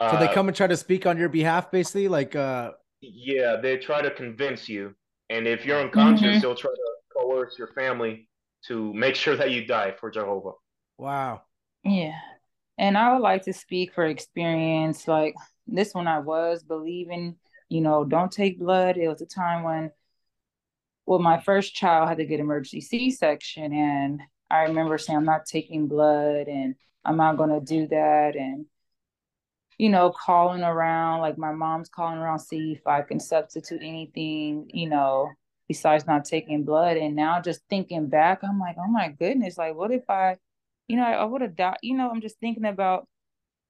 A: so they
C: uh,
A: come and try to speak on your behalf, basically. Like, uh,
C: Yeah, they try to convince you, and if you're unconscious,
D: Mhm.
C: they'll try to coerce your family to make sure that you die for Jehovah.
A: wow.
D: Yeah. And I would like to speak for experience. Like this one, I was believing, you know, don't take blood. It was a time when, well, my first child had to get emergency C-section. And I remember saying, I'm not taking blood and I'm not going to do that. And, you know, calling around, like my mom's calling around, see if I can substitute anything, you know, besides not taking blood. And now just thinking back, I'm like, oh my goodness, like what if I, you know, I, I would have died. You know, I'm just thinking about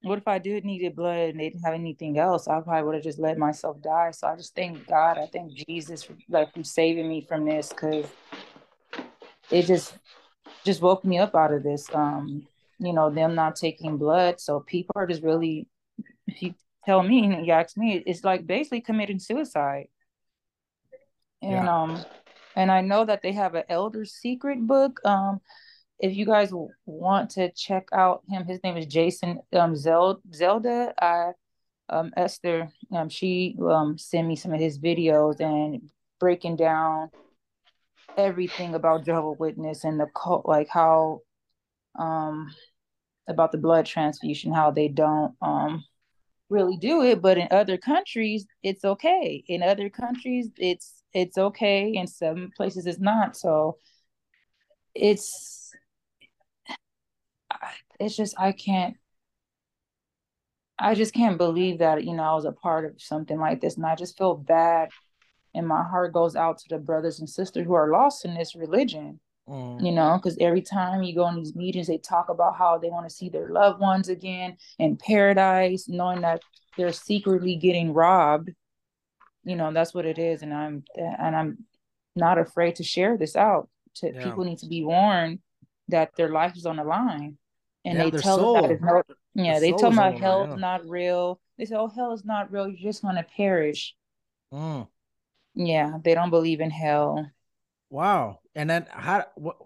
D: what if I did needed blood and they didn't have anything else? I probably would have just let myself die. So I just thank God. I thank Jesus for like for saving me from this because it just just woke me up out of this. Um, you know, them not taking blood. So people are just really, if you tell me and you ask me, it's like basically committing suicide. And
A: Yeah.
D: um, and I know that they have an Elder Secret book. Um, if you guys want to check out him, his name is Jason um Zel- Zelda. I um Esther um she um sent me some of his videos and breaking down everything about Jehovah Witness and the cult, like how um about the blood transfusion, how they don't um really do it, but in other countries it's okay. In other countries it's it's okay, in some places it's not. So it's it's just I can't I just can't believe that you know I was a part of something like this and I just feel bad and my heart goes out to the brothers and sisters who are lost in this religion
A: Mm.
D: you know because every time you go in these meetings they talk about how they want to see their loved ones again in paradise knowing that they're secretly getting robbed you know that's what it is and i'm and i'm not afraid to share this out to
A: Yeah.
D: people need to be warned that their life is on the line and
A: Yeah,
D: they tell them that no, yeah
A: Their
D: they tell
A: is
D: them
A: on
D: that
A: the line,
D: hell's
A: yeah.
D: not real they say, "Oh, hell is not real. You're just gonna perish."
A: Mm.
D: Yeah, they don't believe in hell.
A: Wow. And then how what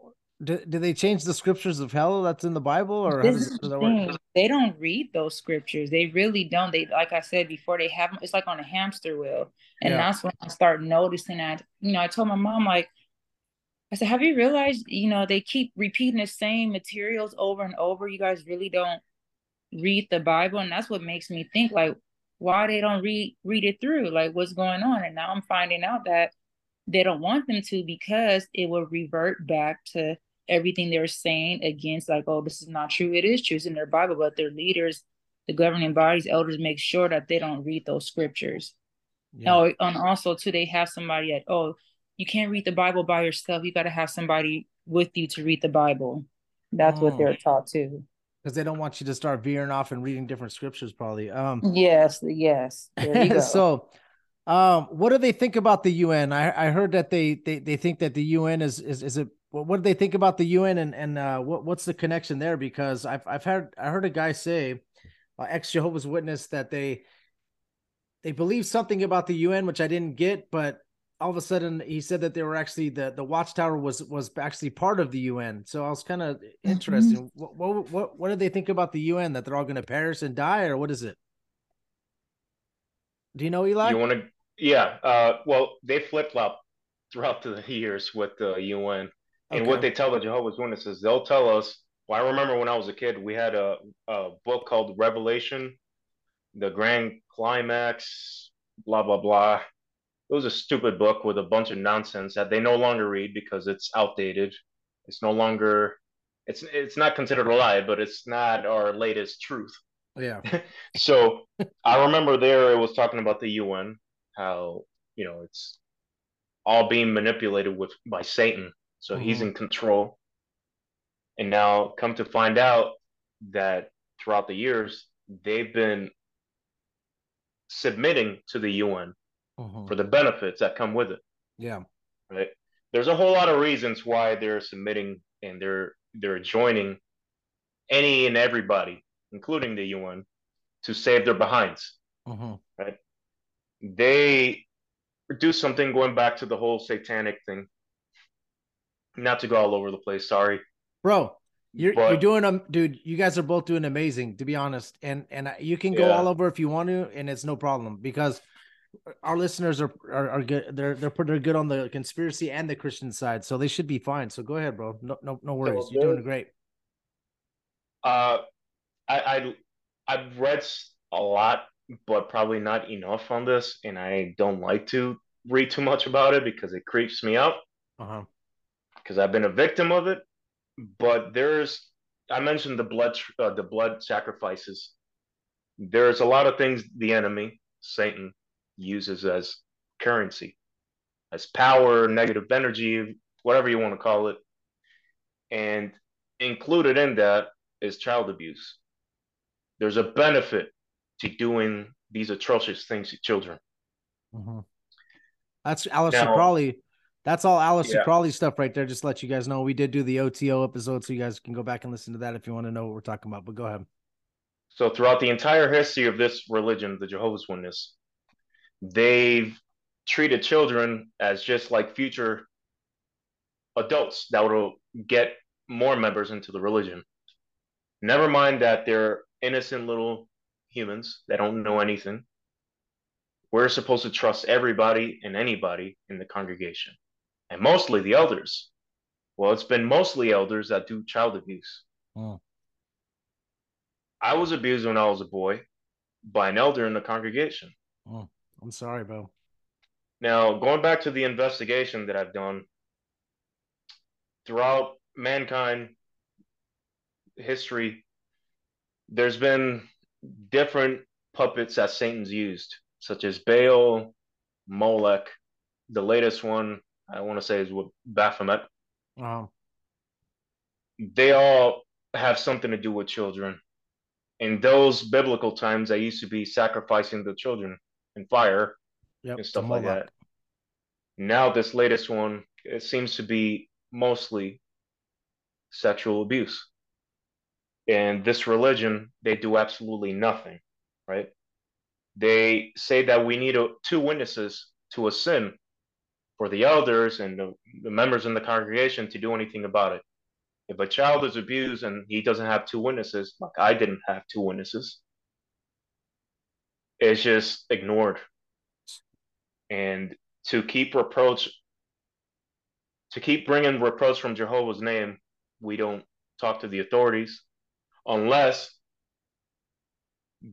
A: did, did they change the scriptures of hell that's in the Bible or
D: This
A: does,
D: is
A: does
D: the
A: that work?
D: thing. They don't read those scriptures. They really don't. They, like I said before, they have it's like on a hamster wheel. And
A: Yeah.
D: that's when I start noticing that. You know, I told my mom, like, I said, have you realized, you know, they keep repeating the same materials over and over. You guys really don't read the Bible. And that's what makes me think, like, why they don't read read it through, like what's going on. And now I'm finding out that they don't want them to because it will revert back to everything they're saying against like oh this is not true. It is true. It's in their bible but their leaders the governing bodies elders make sure that they don't read those scriptures.
A: Yeah.
D: oh and also too they have somebody that oh you can't read the bible by yourself. You got to have somebody with you to read the bible. That's what
A: Mm.
D: they're taught too.
A: Because they don't want you to start veering off and reading different scriptures, probably. Um
D: yes yes. There you go.
A: so um what do they think about the UN? I, I heard that they, they they think that the UN is is is it what what do they think about the UN and and uh what what's the connection there? Because I've I've heard I heard a guy say, uh, ex Jehovah's Witness, that they they believe something about the UN, which I didn't get, but all of a sudden he said that they were actually the the watchtower was was actually part of the UN. So I was kind of interested. What, what what what do they think about the UN? That they're all going to perish and die, or what is it? Do you know, Eli?
C: You want to? Yeah. Uh, well, they flip flop throughout the years with the UN, and what they tell the Jehovah's Witnesses, they'll tell us. Well, I remember when I was a kid, we had a, a book called Revelation, the Grand Climax, blah blah blah. It was a stupid book with a bunch of nonsense that they no longer read because it's outdated. It's no longer. It's it's not considered a lie, but it's not our latest truth.
A: Yeah.
C: So I remember there it was talking about the UN, how you know it's all being manipulated with by Satan, so he's
A: Mhm.
C: in control. And now come to find out that throughout the years they've been submitting to the UN
A: Mhm.
C: for the benefits that come with it,
A: Yeah.
C: right? There's a whole lot of reasons why they're submitting and they're they're joining any and everybody, including the UN, to save their behinds.
A: Mhm.
C: They do something going back to the whole satanic thing. Not to go all over the place, sorry.
A: Bro, you're you're doing um dude, you guys are both doing amazing to be honest. And and you can go
C: Yeah.
A: all over if you want to and it's no problem because our listeners are are, are good they're they're pretty good on the conspiracy and the Christian side. So they should be fine. So go ahead, bro. No no no worries. You're doing great.
C: Uh, I, I I've read a lot, but probably not enough on this, and I don't like to read too much about it because it creeps me out
A: Uh-huh.
C: because I've been a victim of it. But there's I mentioned the blood uh, the blood sacrifices. There's a lot of things the enemy Satan uses as currency, as power, negative energy, whatever you want to call it, and included in that is child abuse. There's a benefit to doing these atrocious things to children.
A: Mhm. That's Aleister
C: Now-
A: Crowley. That's all Aleister
C: Yeah.
A: Crowley stuff right there. Just to let you guys know. We did do the OTO episode, so you guys can go back and listen to that if you want to know what we're talking about. But go ahead.
C: So throughout the entire history of this religion, the Jehovah's Witness, they've treated children as just like future adults that will get more members into the religion. Never mind that they're innocent little humans that don't know anything. We're supposed to trust everybody and anybody in the congregation, and mostly the elders. Well, it's been mostly elders that do child abuse.
A: Hmm.
C: I was abused when I was a boy by an elder in the congregation.
A: I'm sorry, bro.
C: Now, going back to the investigation that I've done throughout mankind history, there's been different puppets that Satan's used, such as Baal, Molech. The latest one I want to say is with Baphomet.
A: Um,
C: They all have something to do with children. In those biblical times, they used to be sacrificing the children in fire
A: yep.
C: and stuff like that. Now this latest one, it seems to be mostly sexual abuse. And this religion, they do absolutely nothing, right? they say that we need a, two witnesses to a sin for the elders and the, the members in the congregation to do anything about it. If a child is abused and he doesn't have two witnesses, like I didn't have two witnesses, it's just ignored. And to keep reproach, to keep bringing reproach from Jehovah's name, we don't talk to the authorities unless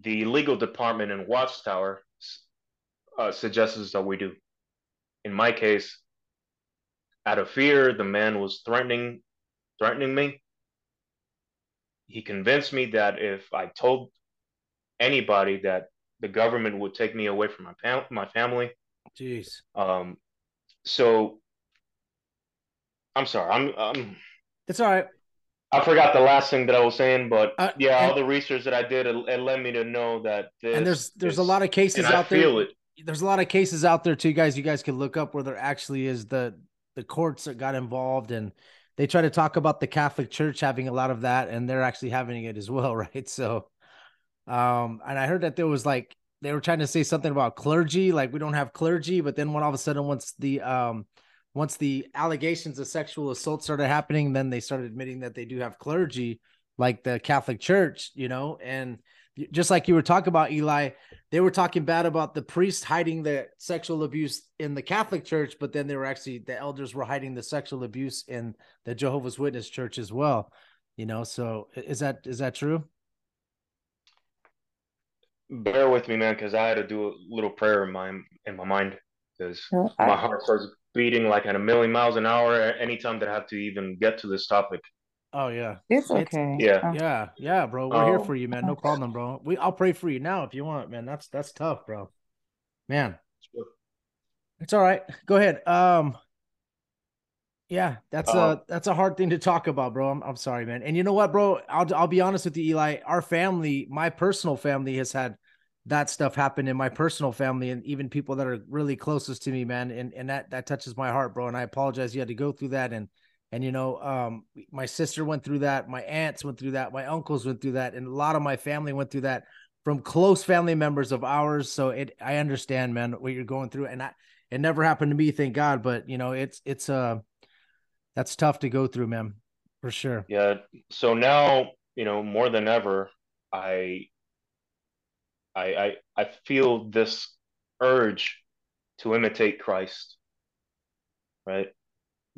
C: the legal department in Watchtower uh, suggests that we do. In my case, out of fear, the man was threatening threatening me. He convinced me that if I told anybody that the government would take me away from my fam- my family.
A: Jeez.
C: Um, so I'm sorry. I'm um.
A: It's all right.
C: I forgot the last thing that I was saying, but
A: Uh,
C: yeah, all the research that I did it, it led me to know that
A: and there's there's a lot of cases
C: and
A: out there.
C: feel it.
A: There's a lot of cases out there too, guys. You guys can look up where there actually is the the courts that got involved, and they try to talk about the Catholic Church having a lot of that, and they're actually having it as well, right? So, um, and I heard that there was like they were trying to say something about clergy, like we don't have clergy, but then when all of a sudden once the um once the allegations of sexual assault started happening, then they started admitting that they do have clergy, like the Catholic Church, you know, and just like you were talking about, Eli, they were talking bad about the priest hiding the sexual abuse in the Catholic Church, but then they were actually the elders were hiding the sexual abuse in the Jehovah's Witness Church as well. You know, so is that is that true?
C: Bear with me, man, because I had to do a little prayer in my in my mind because
D: Well,
C: my
D: I,
C: heart starts beating like at a million miles an hour a- anytime that I have to even get to this topic.
A: Oh yeah,
D: it's
A: It's-
D: okay.
C: yeah.
A: Yeah, yeah, bro. We're here
C: Um,
A: for you, man. No problem, bro. We I'll pray for you now if you want, man. That's that's tough, bro. Man, it's all right. Go ahead. Um, yeah, that's
C: Uh,
A: a that's a hard thing to talk about, bro. I'm I'm sorry, man. And you know what, bro? I'll I'll be honest with you, Eli. Our family, my personal family, has had that stuff happened in my personal family, and even people that are really closest to me, man. And and that that touches my heart, bro. And I apologize you had to go through that, and and you know, um, my sister went through that, my aunts went through that, my uncles went through that, and a lot of my family went through that from close family members of ours. So it, I understand, man, what you're going through, and I, it never happened to me, thank God. But you know, it's it's uh, that's tough to go through, man, for sure.
C: Yeah. So now, you know, more than ever, I I I I feel this urge to imitate Christ. Right?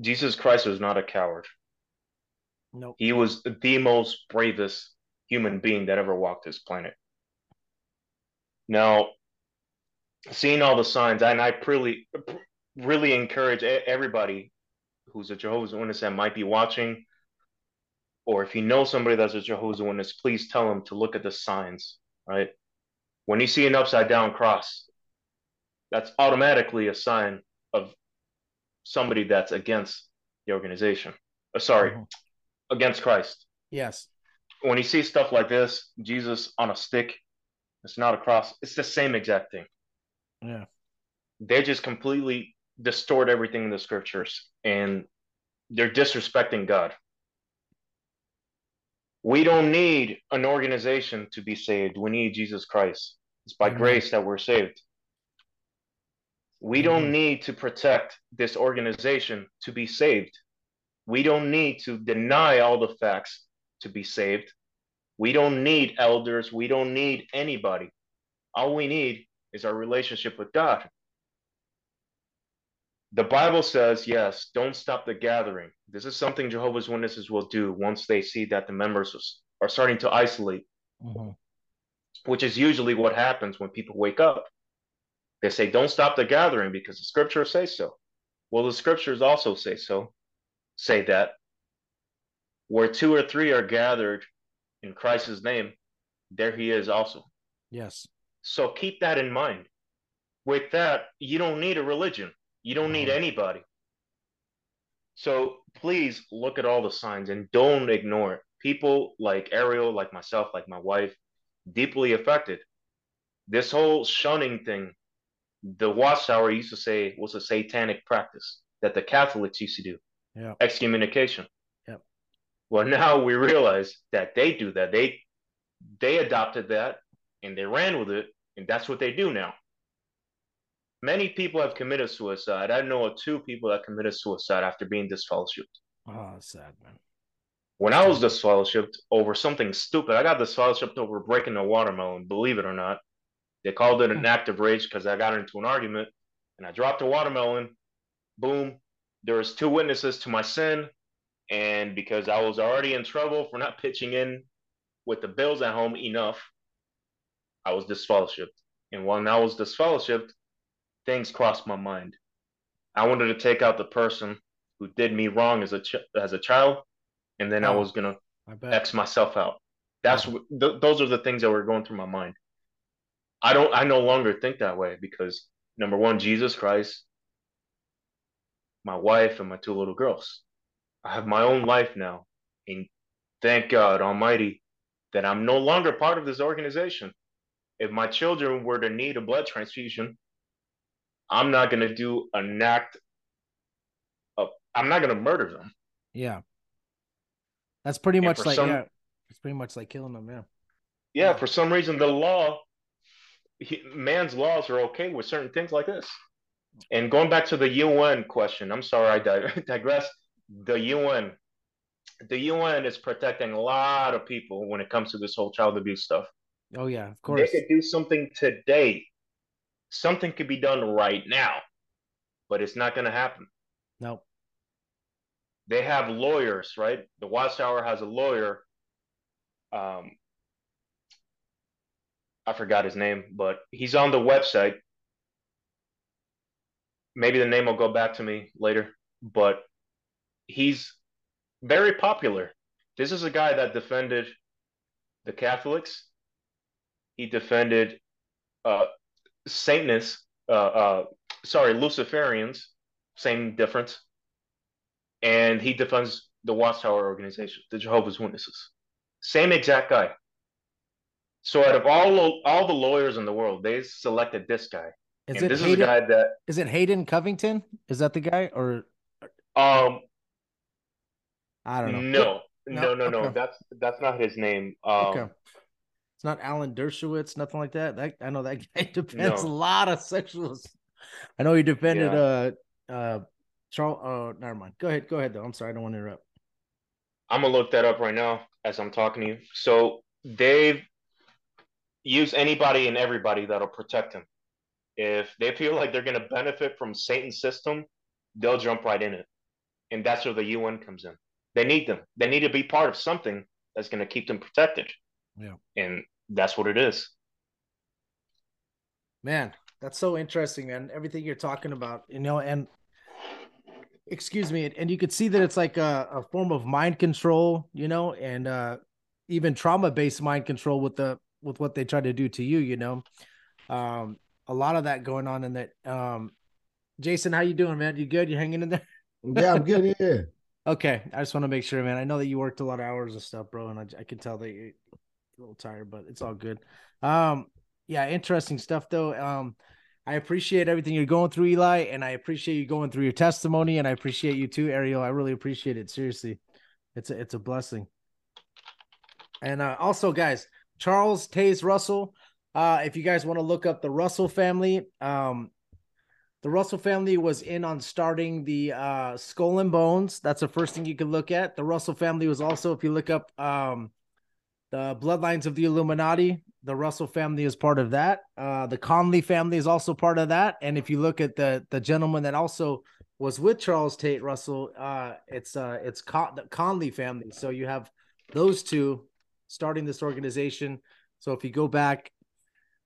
C: Jesus Christ was not a coward.
A: Nope.
C: He was the most bravest human being that ever walked this planet. Now, seeing all the signs, and I really, really encourage everybody who's a Jehovah's Witness that might be watching, or if you know somebody that's a Jehovah's Witness, please tell them to look at the signs, right? When you see an upside down cross, that's automatically a sign of somebody that's against the organization. Uh, sorry,
A: Mhm.
C: against Christ.
A: Yes.
C: When you see stuff like this, Jesus on a stick, it's not a cross, it's the same exact thing.
A: Yeah.
C: They just completely distort everything in the scriptures and they're disrespecting God. We don't need an organization to be saved. We need Jesus Christ. It's by
A: Amen.
C: grace that we're saved. We don't need to protect this organization to be saved. We don't need to deny all the facts to be saved. We don't need elders. We don't need anybody. All we need is our relationship with God. The Bible says, yes, don't stop the gathering. This is something Jehovah's Witnesses will do once they see that the members are starting to isolate,
A: Mhm.
C: which is usually what happens when people wake up. They say, don't stop the gathering because the scriptures say so. Well, the scriptures also say so, say that where two or three are gathered in Christ's name, there he is also.
A: Yes.
C: So keep that in mind. With that, you don't need a religion. You don't need
A: Mhm.
C: anybody. So please look at all the signs and don't ignore it. People like Ariel, like myself, like my wife, deeply affected. This whole shunning thing, the Watchtower used to say was a satanic practice that the Catholics used to do.
A: Yeah.
C: Excommunication.
A: Yep.
C: Well, now we realize that they do that. They they adopted that and they ran with it And that's what they do now. Many people have committed suicide. I know of two people that committed suicide after being disfellowshipped.
A: Oh, sad man.
C: When I was disfellowshipped over something stupid, I got disfellowshipped over breaking a watermelon, believe it or not. They called it an hmm. act of rage because I got into an argument and I dropped a watermelon. Boom. There was two witnesses to my sin. And because I was already in trouble for not pitching in with the bills at home enough, I was disfellowshipped. And when I was disfellowshipped, things crossed my mind. I wanted to take out the person who did me wrong as a ch- as a child, and then I
A: Oh,
C: was gonna
A: I.
C: X myself out. That's wh- th- those are the things that were going through my mind. I don't. I no longer think that way because number one, Jesus Christ, my wife, and my two little girls. I have my own life now, and thank God Almighty that I'm no longer part of this organization. If my children were to need a blood transfusion, I'm not gonna do an act of. I'm not gonna murder them.
A: Yeah. That's pretty
C: And
A: much like
C: some-
A: yeah. It's pretty much like killing them, yeah.
C: Yeah, for some reason, the law, he, man's laws are okay with certain things like this. And going back to the UN question, I'm sorry I di- digress. The UN, the UN is protecting a lot of people when it comes to this whole child abuse stuff.
A: Oh yeah, of course.
C: They could do something today. Something could be done right now, but it's not going to happen.
A: Nope.
C: They have lawyers, right? The Watchtower has a lawyer. Um, I forgot his name, but he's on the website. Maybe the name will go back to me later, but he's very popular. This is a guy that defended the Catholics. He defended uh, Satanists, uh, uh, sorry, Luciferians, same difference. And he defends the Watchtower organization, the Jehovah's Witnesses. Same exact guy. So out of all all the lawyers in the world, they selected this guy.
A: Is
C: and
A: it
C: this is a
A: Hayden?
C: guy that
A: Is it Hayden Covington? Is that the guy or
C: um
A: I don't know.
C: no
A: No?
C: no no no
A: Okay.
C: that's that's not his name. Um
A: Okay. It's not Alan Dershowitz, nothing like that. That I know that guy defends
C: No.
A: a lot of sexuals. I know he defended
C: Yeah.
A: uh uh Charles uh never mind. Go ahead, go ahead though. I'm sorry, I don't want to interrupt.
C: I'm gonna look that up right now as I'm talking to you. So they've used anybody and everybody that'll protect him. If they feel like they're gonna benefit from Satan's system, they'll jump right in it. And that's where the UN comes in. They need them. They need to be part of something that's gonna keep them protected.
A: Yeah.
C: And that's what it is.
A: Man, that's so interesting, man. Everything you're talking about, you know, and excuse me, and you could see that it's like a, a form of mind control, you know, and uh even trauma-based mind control with the with what they try to do to you, you know. Um a lot of that going on in that um Jason, how you doing, man? You good? You hanging in there?
B: Yeah, I'm good. Yeah.
A: Okay, I just want to make sure, man. I know that you worked a lot of hours and stuff, bro, and I, I can tell that you're a little tired, but it's all good. Um, yeah, interesting stuff though. Um, I appreciate everything you're going through, Eli, and I appreciate you going through your testimony, and I appreciate you too, Ariel. I really appreciate it. Seriously, it's a it's a blessing. And uh, also, guys, Charles Taze Russell. Uh, if you guys want to look up the Russell family, um, the Russell family was in on starting the uh, Skull and Bones. That's the first thing you can look at. The Russell family was also, if you look up um, the Bloodlines of the Illuminati, the Russell family is part of that. Uh, the Conley family is also part of that. And if you look at the the gentleman that also was with Charles Taze Russell, uh, it's uh, it's Con- the Conley family. So you have those two starting this organization. So if you go back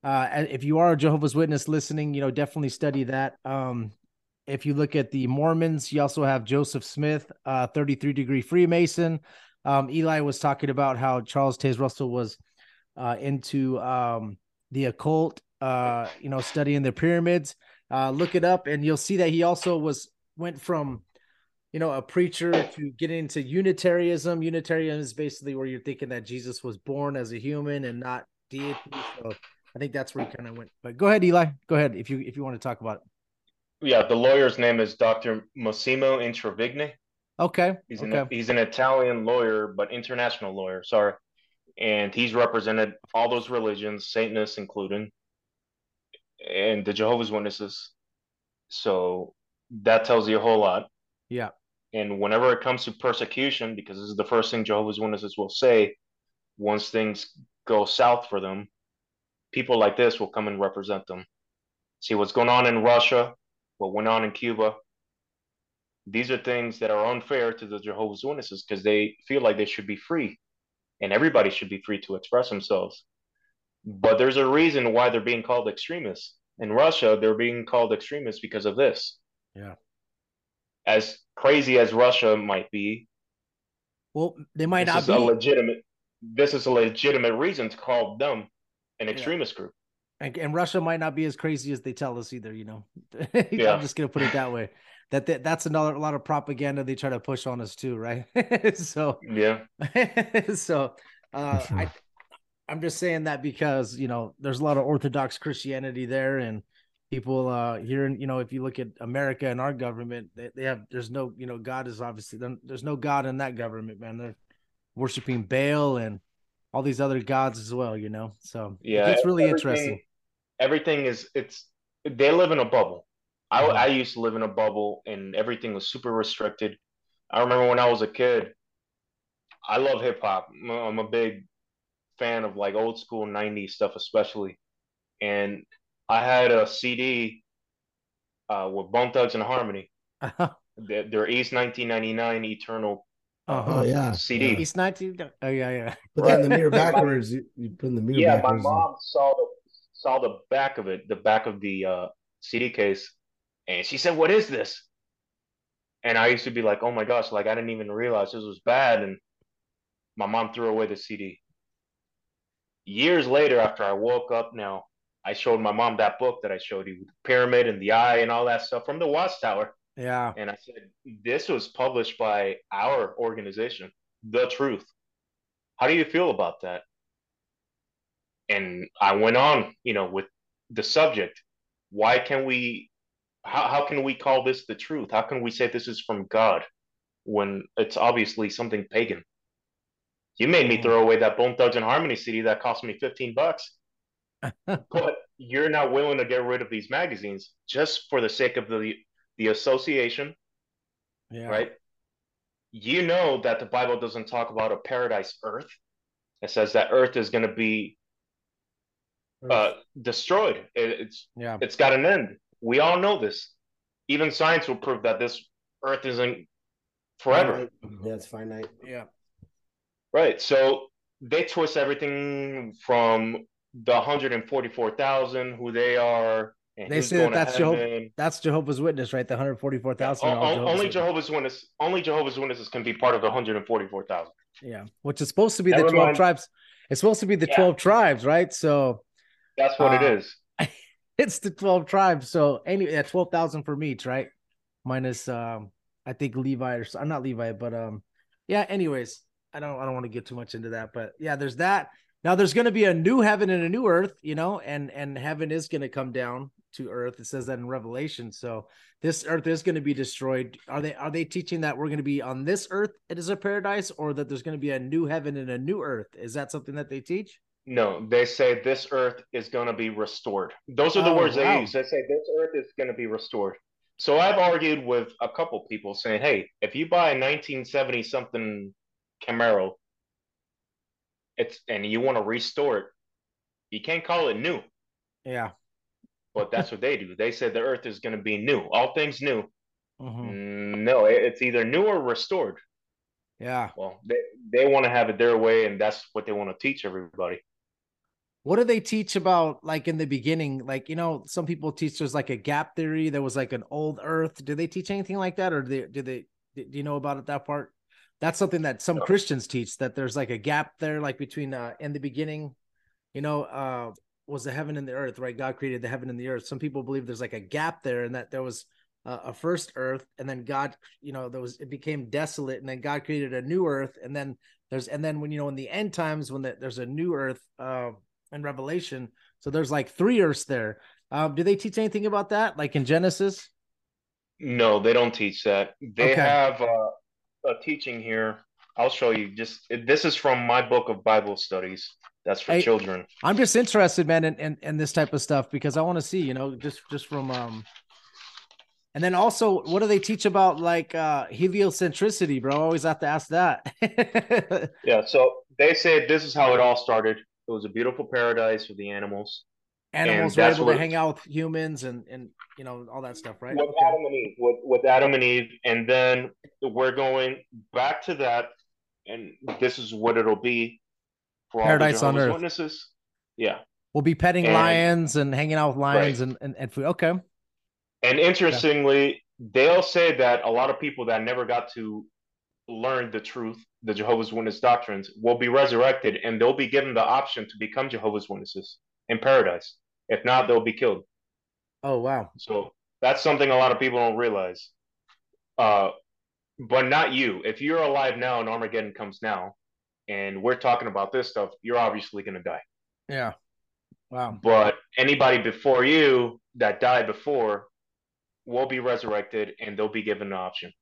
A: uh, if you are a Jehovah's Witness listening, you know, definitely study that. Um, if you look at the Mormons, you also have Joseph Smith, uh, 33 degree Freemason. Um, Eli was talking about how Charles Taze Russell was uh, into um, the occult, uh, you know, studying the pyramids. Uh, look it up, and you'll see that he also was went from, you know, a preacher to getting into Unitarianism. Unitarianism is basically where you're thinking that Jesus was born as a human and not deity. So I think that's where he kind of went. But go ahead, Eli. Go ahead if you if you want to talk about it.
C: Yeah, the lawyer's name is Dr. Massimo Introvigne.
A: Okay.
C: He's
A: okay.
C: an he's an Italian lawyer, but international lawyer. Sorry, and he's represented all those religions, Satanists including, and the Jehovah's Witnesses. So that tells you a whole lot.
A: Yeah.
C: And whenever it comes to persecution, because this is the first thing Jehovah's Witnesses will say, once things go south for them, people like this will come and represent them. See what's going on in Russia, what went on in Cuba. These are things that are unfair to the Jehovah's Witnesses because they feel like they should be free and everybody should be free to express themselves. But there's a reason why they're being called extremists. In Russia, they're being called extremists because of this.
A: Yeah.
C: As crazy as Russia might be,
A: Well, they might
C: this
A: not
C: is
A: be.
C: a legitimate this is a legitimate reason to call them an extremist group.
A: and, and Russia might not be as crazy as they tell us either. You know, I'm just gonna put it that way. That, that that's another a lot of propaganda they try to push on us too, right? so
C: Yeah.
A: so uh,
B: sure.
A: I I'm just saying that because you know there's a lot of Orthodox Christianity there, and people uh here in you know if you look at America and our government, they, they have there's no you know God is obviously there's no God in that government, man. They're worshiping Baal and all these other gods as well, you know. So
C: Yeah.
A: it's really interesting.
C: Everything is it's they live in a bubble. I
A: Mhm.
C: I used to live in a bubble and everything was super restricted. I remember when I was a kid, I love hip hop. I'm a big fan of like old school 90s stuff especially. And I had a CD uh with Bone Thugs and Harmony.
A: uh
C: Their, their East 1999 Eternal
B: Oh yeah.
C: CD.
B: Yeah.
A: East 19. Oh yeah, yeah.
B: Put that in the mirror backwards. You, you put in the mirror backwards.
C: Yeah, my mom saw the saw the back of it, the back of the uh, CD case, and she said, "What is this?" And I used to be like, "Oh my gosh!" Like I didn't even realize this was bad, and my mom threw away the CD. Years later, after I woke up, now I showed my mom that book that I showed you, the pyramid and the eye and all that stuff from the Watchtower,
A: Yeah.
C: and I said, "This was published by our organization, The Truth. How do you feel about that?" And I went on, you know, with the subject. Why can we? How how can we call this the truth? How can we say this is from God when it's obviously something pagan? You made me throw away that Bone Thugs and Harmony CD that cost me fifteen bucks, but you're not willing to get rid of these magazines just for the sake of the the association
A: Yeah.
C: right? You know that the Bible doesn't talk about a paradise earth. It says that earth is going to be uh, destroyed. It, it's
A: Yeah.
C: it's got an end. We all know this. Even science will prove that this earth isn't forever.
B: Yeah, it's finite.
A: Yeah.
C: Right. So they twist everything from the 144,000 who they are and
A: They say that that's Jehovah- That's Jehovah's Witness, right? The 144,000.
C: O-
A: are all
C: o-
A: Jehovah's
C: only
A: Witness.
C: Jehovah's Witnesses, only Jehovah's Witnesses can be part of the 144,000.
A: Yeah. Which is supposed to be the 12
C: mind.
A: tribes. It's supposed to be the
C: Yeah.
A: 12 tribes, right? So
C: That's what
A: Uh,
C: it is.
A: It's the 12 tribes. So anyway, yeah, 12,000 from each, right? Minus um I think Levi or I'm not Levi, but um yeah, anyways, I don't I don't want to get too much into that, but yeah, there's that. Now there's going to be a new heaven and a new earth, you know, and and heaven is going to come down to earth. It says that in Revelation. So this earth is going to be destroyed. Are they are they teaching that we're going to be on this earth it is a paradise or that there's going to be a new heaven and a new earth? Is that something that they teach?
C: No, they say this earth is going to be restored. Those are the
A: Oh,
C: words they use. They say this earth is going to be restored. So I've argued with a couple people saying, hey, if you buy a 1970 something Camaro, it's and you want to restore it, you can't call it new.
A: Yeah.
C: But that's what they do. They said the earth is going to be new, all things new.
A: Mhm.
C: Mm, No, it's either new or restored.
A: Yeah.
C: Well, they they want to have it their way, and that's what they want to teach everybody.
A: What do they teach about like in the beginning? Like, you know, some people teach there's like a gap theory. There was like an old earth. Do they teach anything like that? Or do they, do they, do you know about it, that part? That's something that some
C: No.
A: Christians teach that there's like a gap there, like between, uh, in the beginning, you know, uh, was the heaven and the earth, right? God created the heaven and the earth. Some people believe there's like a gap there and that there was uh, a first earth and then God, you know, there was, it became desolate and then God created a new earth. And then there's, and then when, you know, in the end times, when the, there's a new earth, uh, in Revelation. So there's like three earths there. Um, do they teach anything about that, like in Genesis?
C: No, they don't teach that. They
A: Okay.
C: have uh, a teaching here. I'll show you. Just this is from my book of Bible studies That's for
A: Hey,
C: children.
A: I'm just interested, man, in, in, in this type of stuff because I want to see, you know, just just from um and then also what do they teach about like uh heliocentricity, bro? I always have to ask that.
C: Yeah, so they say this is how it all started. It was a beautiful paradise for the animals.
A: Animals were able to hang out with humans and and you know all that stuff, right?
C: with
A: Okay.
C: Adam and Eve, with, with Adam and Eve, and then we're going back to that, and this is what it'll be for
A: Paradise
C: all
A: on earth.
C: Witnesses. Yeah,
A: We'll be petting
C: And-
A: lions and hanging out with lions and, and, and food. Okay.
C: and interestingly, they'll say that a lot of people that never got to learn the truth, the Jehovah's Witness doctrines, will be resurrected, and they'll be given the option to become Jehovah's Witnesses in paradise. If not, they'll be killed.
A: Oh wow.
C: So that's something a lot of people don't realize. Uh, but not you. If you're alive now and Armageddon comes now, and we're talking about this stuff, you're obviously going to die.
A: Yeah. Wow.
C: But anybody before you that died before will be resurrected, and they'll be given the option.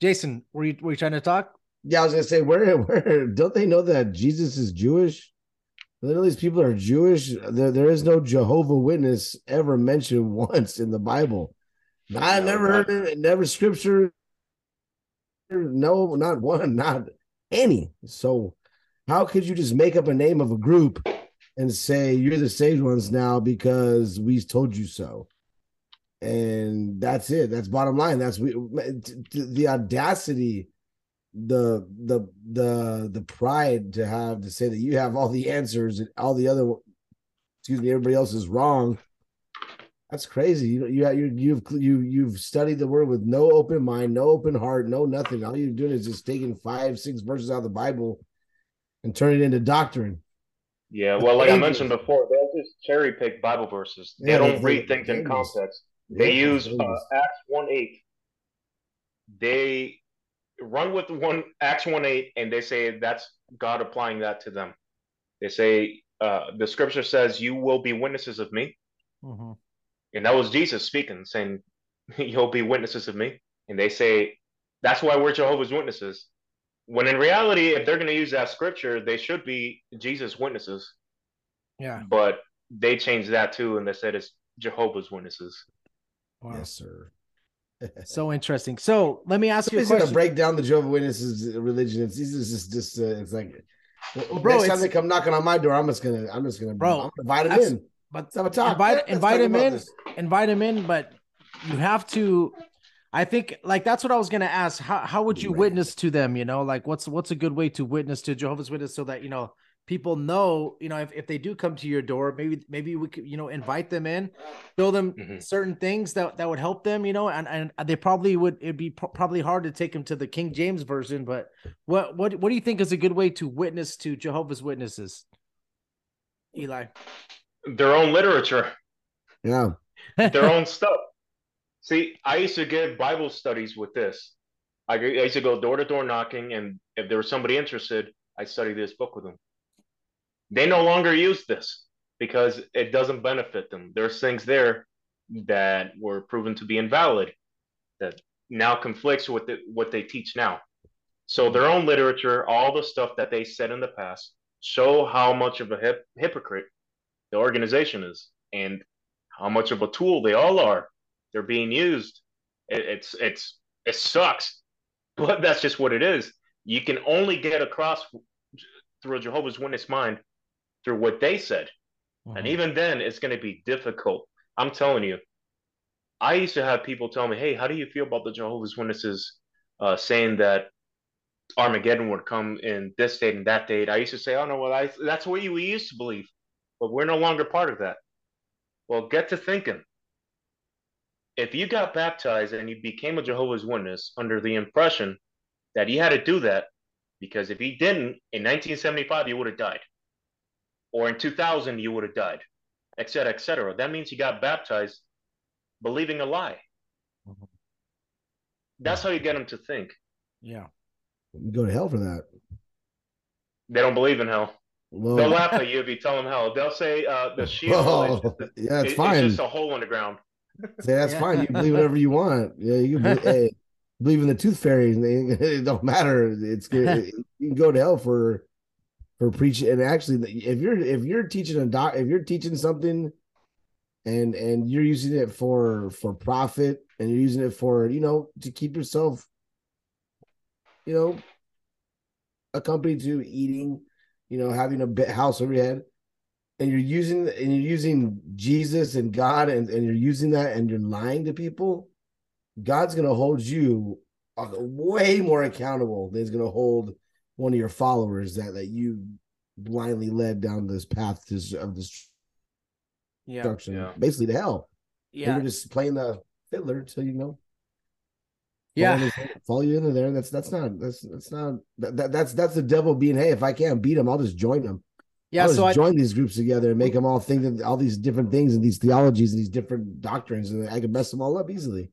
A: Jason, were you were you trying to talk?
B: Yeah, I was gonna say, where, where don't they know that Jesus is Jewish? None of these people are Jewish. There, there is no Jehovah Witness ever mentioned once in the Bible. I
C: No,
B: never
C: not-
B: heard it. Never scripture. No, not one, not any. So, how could you just make up a name of a group and say you're the saved ones now because we told you so? And that's it. That's bottom line. That's we the audacity the the the the pride to have to say that you have all the answers and all the other excuse me everybody else is wrong that's crazy you you you you've you you've studied the word with no open mind no open heart no nothing all you're doing is just taking five six verses out of the bible and turning it into doctrine
C: Yeah, well, like I mentioned before, they'll just cherry pick Bible verses. They
B: Yeah,
C: don't read things in context. They use uh, Acts one eight. They run with one Acts one eight, and they say that's God applying that to them. They say uh, the scripture says, "You will be witnesses of me,"
A: Mhm.
C: and that was Jesus speaking, saying, "You'll be witnesses of me." And they say that's why we're Jehovah's Witnesses. When in reality, if they're going to use that scripture, they should be Jesus' witnesses.
A: Yeah.
C: But they changed that too, and they said it's Jehovah's Witnesses.
A: Wow.
B: yes sir
A: So interesting. So let me ask you a question.
B: break down the Jehovah Witnesses religion. It's this is just just uh, it's like
A: Well, bro,
B: next time they come knocking on my door, I'm just gonna I'm just gonna
A: Bro,
B: I'm invite them in.
A: but
B: have a talk.
A: invite
B: Let's
A: invite him in,
B: this.
A: invite him in, but you have to. I think like that's what I was gonna ask. How how would you
B: Right.
A: witness to them? You know, like what's what's a good way to witness to Jehovah's Witness so that you know people know, you know, if, if they do come to your door, maybe maybe we could, you know, invite them in, show them
C: Mhm.
A: certain things that that would help them, you know, and and they probably would it'd be pro- probably hard to take them to the King James version, but what what what do you think is a good way to witness to Jehovah's Witnesses? Eli.
C: Their own literature,
B: Yeah.
C: their own stuff. See, I used to give Bible studies with this. I, I used to go door to door knocking, and if there was somebody interested, I study this book with them. They no longer use this because it doesn't benefit them. There's things there that were proven to be invalid that now conflicts with the, what they teach now. So their own literature, all the stuff that they said in the past, show how much of a hip, hypocrite the organization is and how much of a tool they all are. They're being used. It, it's it's it sucks, but that's just what it is. You can only get across through a Jehovah's Witness mind through what they said, and even then, it's going to be difficult. I'm telling you. I used to have people tell me, "Hey, how do you feel about the Jehovah's Witnesses uh, saying that Armageddon would come in this date and that date?" I used to say, "Oh no, well, I, that's what we used to believe, but we're no longer part of that." Well, get to thinking. If you got baptized and you became a Jehovah's Witness under the impression that you had to do that, because if he didn't, in 1975 you would have died, or in 2000 you would have died, et cetera, et cetera. That means you got baptized believing a lie.
A: Mhm.
C: That's how you get them to think.
A: Yeah.
B: You go to hell for that.
C: They don't believe in hell.
B: Well,
C: They'll laugh at you if you tell them hell. They'll say uh, the Sheol is
B: well,
C: just,
B: yeah, it's
C: it-
B: fine.
C: it's just a hole in the ground.
B: Say that's
A: Yeah.
B: fine. You believe whatever you want. Yeah, you can believe, hey, believe in the tooth fairy. It don't matter. It's good. You can go to hell for for preaching. And actually, if you're if you're teaching a doc, if you're teaching something, and and you're using it for for profit, and you're using it for you know to keep yourself, you know, accompanied to eating, you know, having a house over your head, and you're using and you're using Jesus and God, and and you're using that, and you're lying to people. God's gonna hold you uh, way more accountable than he's gonna hold one of your followers that that you blindly led down this path to, of
A: Yeah.
B: destruction,
C: Yeah.
B: basically to hell.
A: Yeah.
B: You're just playing the fiddler till you know.
A: Yeah.
B: follow, his- follow you into there. That's that's not that's that's not that, that that's that's the devil being. Hey, if I can't beat him, I'll just join them.
A: Yeah.
B: I'll
A: So
B: just
A: I,
B: join these groups together and make them all think that all these different things and these theologies and these different doctrines, and I can mess them all up easily.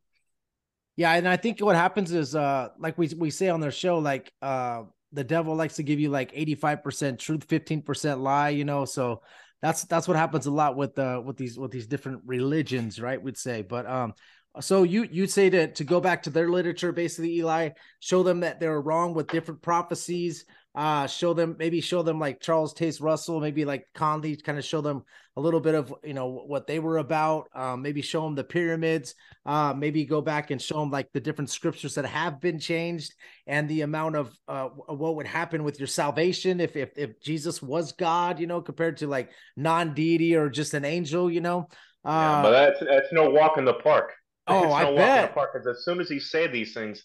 A: Yeah, and I think what happens is uh like we we say on their show, like uh the devil likes to give you like 85% truth, 15% lie, you know. So that's that's what happens a lot with uh with these with these different religions, right? We'd say. But um so you you'd say to to go back to their literature, basically, Eli, show them that they're wrong with different prophecies, uh show them maybe show them like Charles Taze Russell, maybe like Crowley, kind of show them a little bit of you know what they were about, um, maybe show them the pyramids, uh maybe go back and show them like the different scriptures that have been changed and the amount of uh what would happen with your salvation if if if Jesus was God, you know, compared to like non-deity or just an angel, you know.
C: Yeah,
A: Uh
C: but that's that's no walk in the park.
A: Oh,
C: it's
A: I
C: no walk in
A: bet.
C: the park because as soon as he say these things,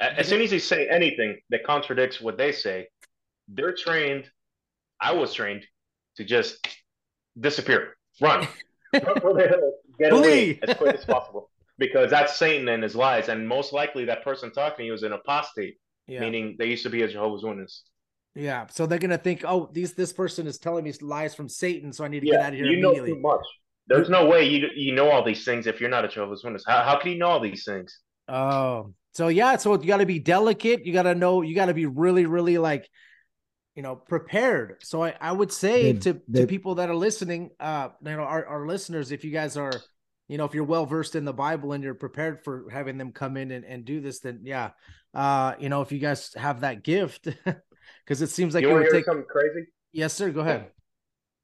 C: as soon as he say anything that contradicts what they say, they're trained. I was trained to just disappear, run, run for the hills, get away as quick as possible, because that's Satan and his lies, and most likely that person talking to you is an apostate,
A: yeah.
C: meaning they used to be a Jehovah's Witness.
A: Yeah, so they're gonna think, oh, these this person is telling me lies from Satan, so I need to get out of here
C: you know
A: immediately.
C: too much. There's no way you you know all these things if you're not a Jehovah's Witness. How how can you know all these things?
A: Oh, so yeah, so you got to be delicate. You got to know. You got to be really, really like, you know, prepared. So I, I would say
B: They-
A: to to
B: they-
A: people that are listening, uh, you know, our, our listeners, if you guys are, you know, if you're well versed in the Bible and you're prepared for having them come in and, and do this, then yeah, uh, you know, if you guys have that gift, because it seems like
C: you
A: it
C: want
A: would
C: to hear
A: take.
C: something crazy?
A: Yes, sir. Go ahead.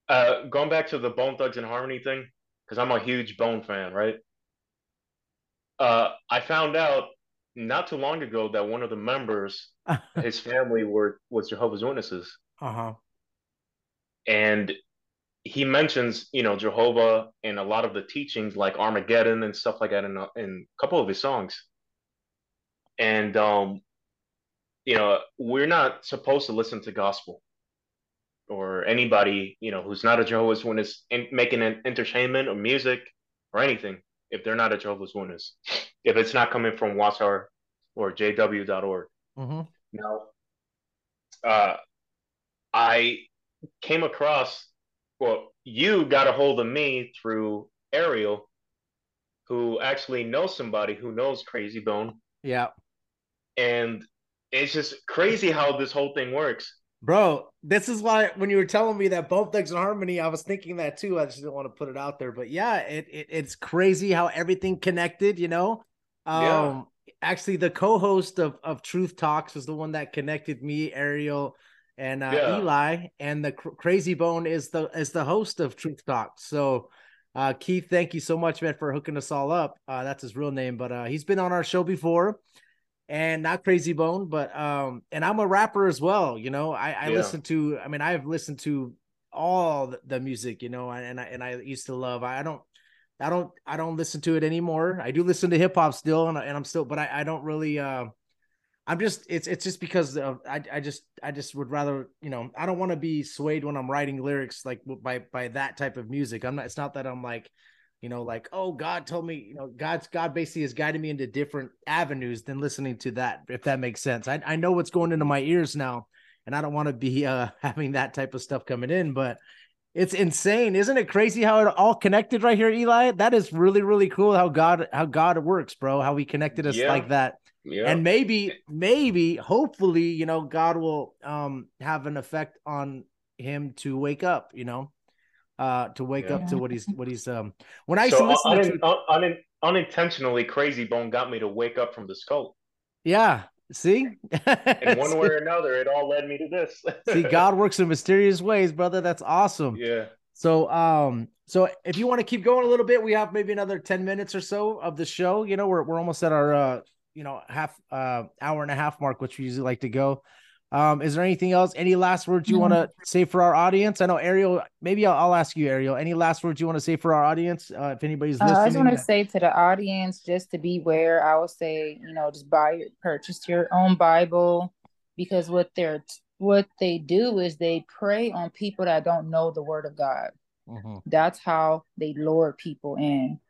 C: Uh, going back to the Bone Thugs and Harmony thing, because I'm a huge Bone fan, right? Uh, I found out not too long ago that one of the members,
A: uh
C: his family were was Jehovah's Witnesses,
A: huh.
C: and he mentions, you know, Jehovah and a lot of the teachings like Armageddon and stuff like that in a, in a couple of his songs. And um, you know, we're not supposed to listen to gospel or anybody, you know, who's not a Jehovah's Witness in, making an entertainment or music or anything if they're not a Jehovah's Witness. If it's not coming from Watchtower or JW.org.
A: hmm
C: Now, uh, I came across, well, you got a hold of me through Ariel, who actually knows somebody who knows Crazy Bone.
A: Yeah,
C: And it's just crazy how this whole thing works.
A: bro. This is why when you were telling me that both thugs in harmony, I was thinking that too. I just didn't want to put it out there, but yeah, it, it it's crazy how everything connected. You know, um,
C: Yeah.
A: actually, the co-host of of Truth Talks was the one that connected me, Ariel, and uh,
C: Yeah.
A: Eli, and the cr- Crazy Bone is the is the host of Truth Talks. So. Uh, Keith, thank you so much, man, for hooking us all up. Uh, that's his real name, but uh, he's been on our show before and not crazy bone but um and i'm a rapper as well you know i i
C: Yeah.
A: listen to i mean i've listened to all the, the music you know and i and i used to love i don't i don't i don't listen to it anymore i do listen to hip-hop still and, and i'm still but i i don't really uh i'm just it's it's just because of i i just i just would rather you know i don't want to be swayed when i'm writing lyrics like by by that type of music i'm not it's not that i'm like you know, like, oh, God told me, you know, God's God basically has guided me into different avenues than listening to that, if that makes sense. I, I know what's going into my ears now, and I don't want to be uh having that type of stuff coming in, but it's insane. Isn't it crazy how it all connected right here, Eli? That is really, really cool how God how God works, bro. How he connected us
C: Yeah.
A: like that.
C: Yeah.
A: And maybe, maybe, hopefully, you know, God will um have an effect on him to wake up, you know, uh to wake up to what he's what he's um when I used to
C: so
A: listen to
C: un- un- un- unintentionally, Crazy Bone got me to wake up from the skull.
A: Yeah, See,
C: In one way or another, it all led me to this.
A: see, God works in mysterious ways, brother. That's awesome.
C: Yeah.
A: So, um, so if you want to keep going a little bit, we have maybe another ten minutes or so of the show. You know, we're we're almost at our uh, you know, half uh hour and a half mark, which we usually like to go. Um, is there anything else? Any last words you want to say for our audience? I know Ariel. Maybe I'll, I'll ask you, Ariel. Any last words you want to say for our audience? Uh, if anybody's
D: Uh,
A: listening,
D: I just want to say to the audience just to beware. I will say, you know, just buy purchase your own Bible because what they're what they do is they prey on people that don't know the word of God.
A: Mhm.
D: That's how they lure people in.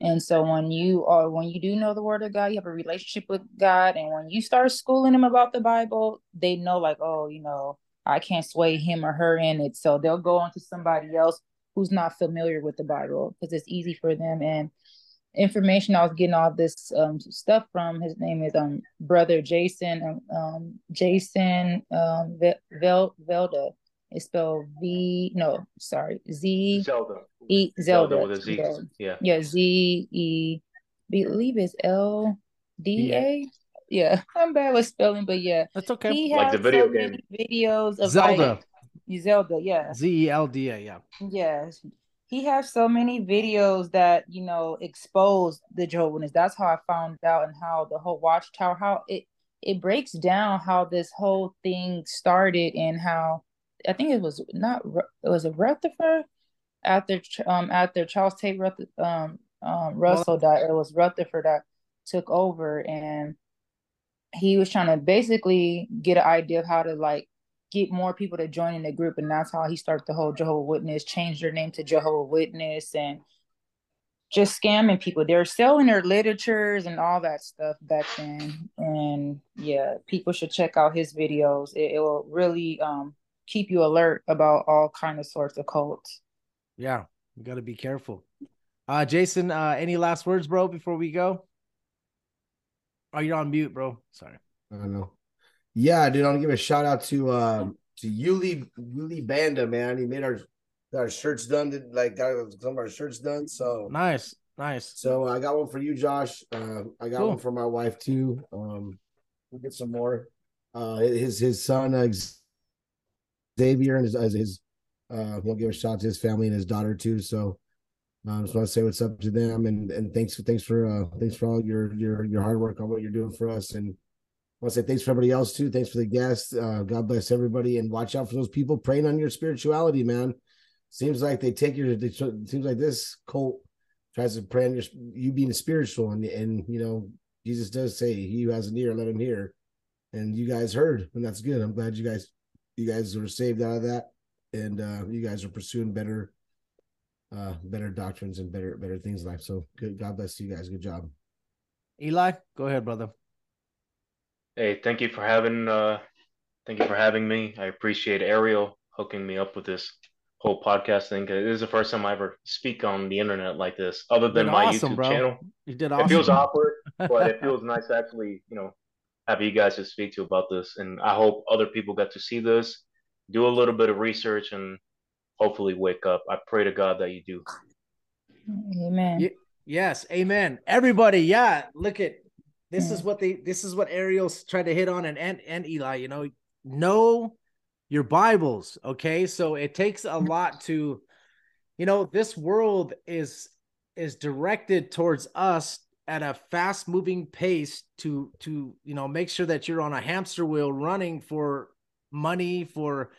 D: And so when you are when you do know the word of God, you have a relationship with God, and when you start schooling them about the Bible, they know like, oh, you know, I can't sway him or her in it. So they'll go on to somebody else who's not familiar with the Bible because it's easy for them. And information I was getting all this um stuff from his name is um brother Jason um, um Jason um Ve- Vel Velda. It's spelled V no sorry Z
C: Zelda.
D: E Zelda.
C: with a Z.
D: Yeah.
C: Yeah.
D: Yeah, Z E believe it's L D A. Yeah, I'm bad with spelling, but yeah.
A: That's okay.
D: He
C: Like
D: has
C: the video
D: so many
C: game.
D: videos of
A: Zelda,
D: like Zelda, yeah.
A: Z E L D A. Yeah.
D: Yes. He has so many videos that, you know, expose the Jehovah's Witness. That's how I found out and how the whole watchtower, how it it breaks down how this whole thing started and how I think it was not it was a Rutherford after um after Charles Taze Ruther, um um Russell died. It was Rutherford that took over and he was trying to basically get an idea of how to like get more people to join in the group and that's how he started the whole Jehovah Witness, changed their name to Jehovah Witness and just scamming people. They're selling their literatures and all that stuff back then. And yeah, people should check out his videos. It, it will really um keep you alert about all kind of sorts of cults.
A: Yeah. You got to be careful. Uh, Jason, uh, any last words, bro, before we go? Oh, you're on mute, bro. Sorry.
B: I don't know. Yeah, dude, I want to give a shout out to um to Yuli Yuli Banda, man. He made our our shirts done, did like got some of our shirts done. So
A: Nice. Nice.
B: so I got one for you, Josh. Uh, I got
A: Cool.
B: one for my wife too. Um, we'll get some more. Uh, his his son uh, Xavier and his his, uh, he'll give a shout out to his family and his daughter too. So. Um, just want to say what's up to them and and thanks for thanks for uh thanks for all your your your hard work on what you're doing for us and I want to say thanks for everybody else too. Thanks for the guests. Uh, God bless everybody, and watch out for those people preying on your spirituality, man. Seems like they take your. They, seems like this cult tries to prey on your you being spiritual, and and you know Jesus does say, "He who has an ear, let him hear." And you guys heard, and that's good. I'm glad you guys you guys were saved out of that, and uh, you guys are pursuing better, uh, better doctrines and better better things in life. So good. God bless you guys. Good job.
A: Eli, go ahead, brother.
C: Hey, thank you for having uh thank you for having me. I appreciate Ariel hooking me up with this whole podcast thing. 'cause It is the first time I ever speak on the internet like this, other than my
A: awesome,
C: YouTube
A: bro.
C: channel.
A: You did awesome.
C: It feels awkward, but it feels nice to actually, you know, have you guys to speak to about this. And I hope other people get to see this, do a little bit of research, and hopefully wake up. I pray to God that you do.
D: Amen.
A: Yeah. Yes, amen. Everybody, yeah. Look at this is what they this is what Ariel's tried to hit on and and, and Eli, you know, know your Bibles. Okay. So it takes a mm-hmm. lot to, you know, this world is is directed towards us at a fast moving pace to to you know make sure that you're on a hamster wheel running for money for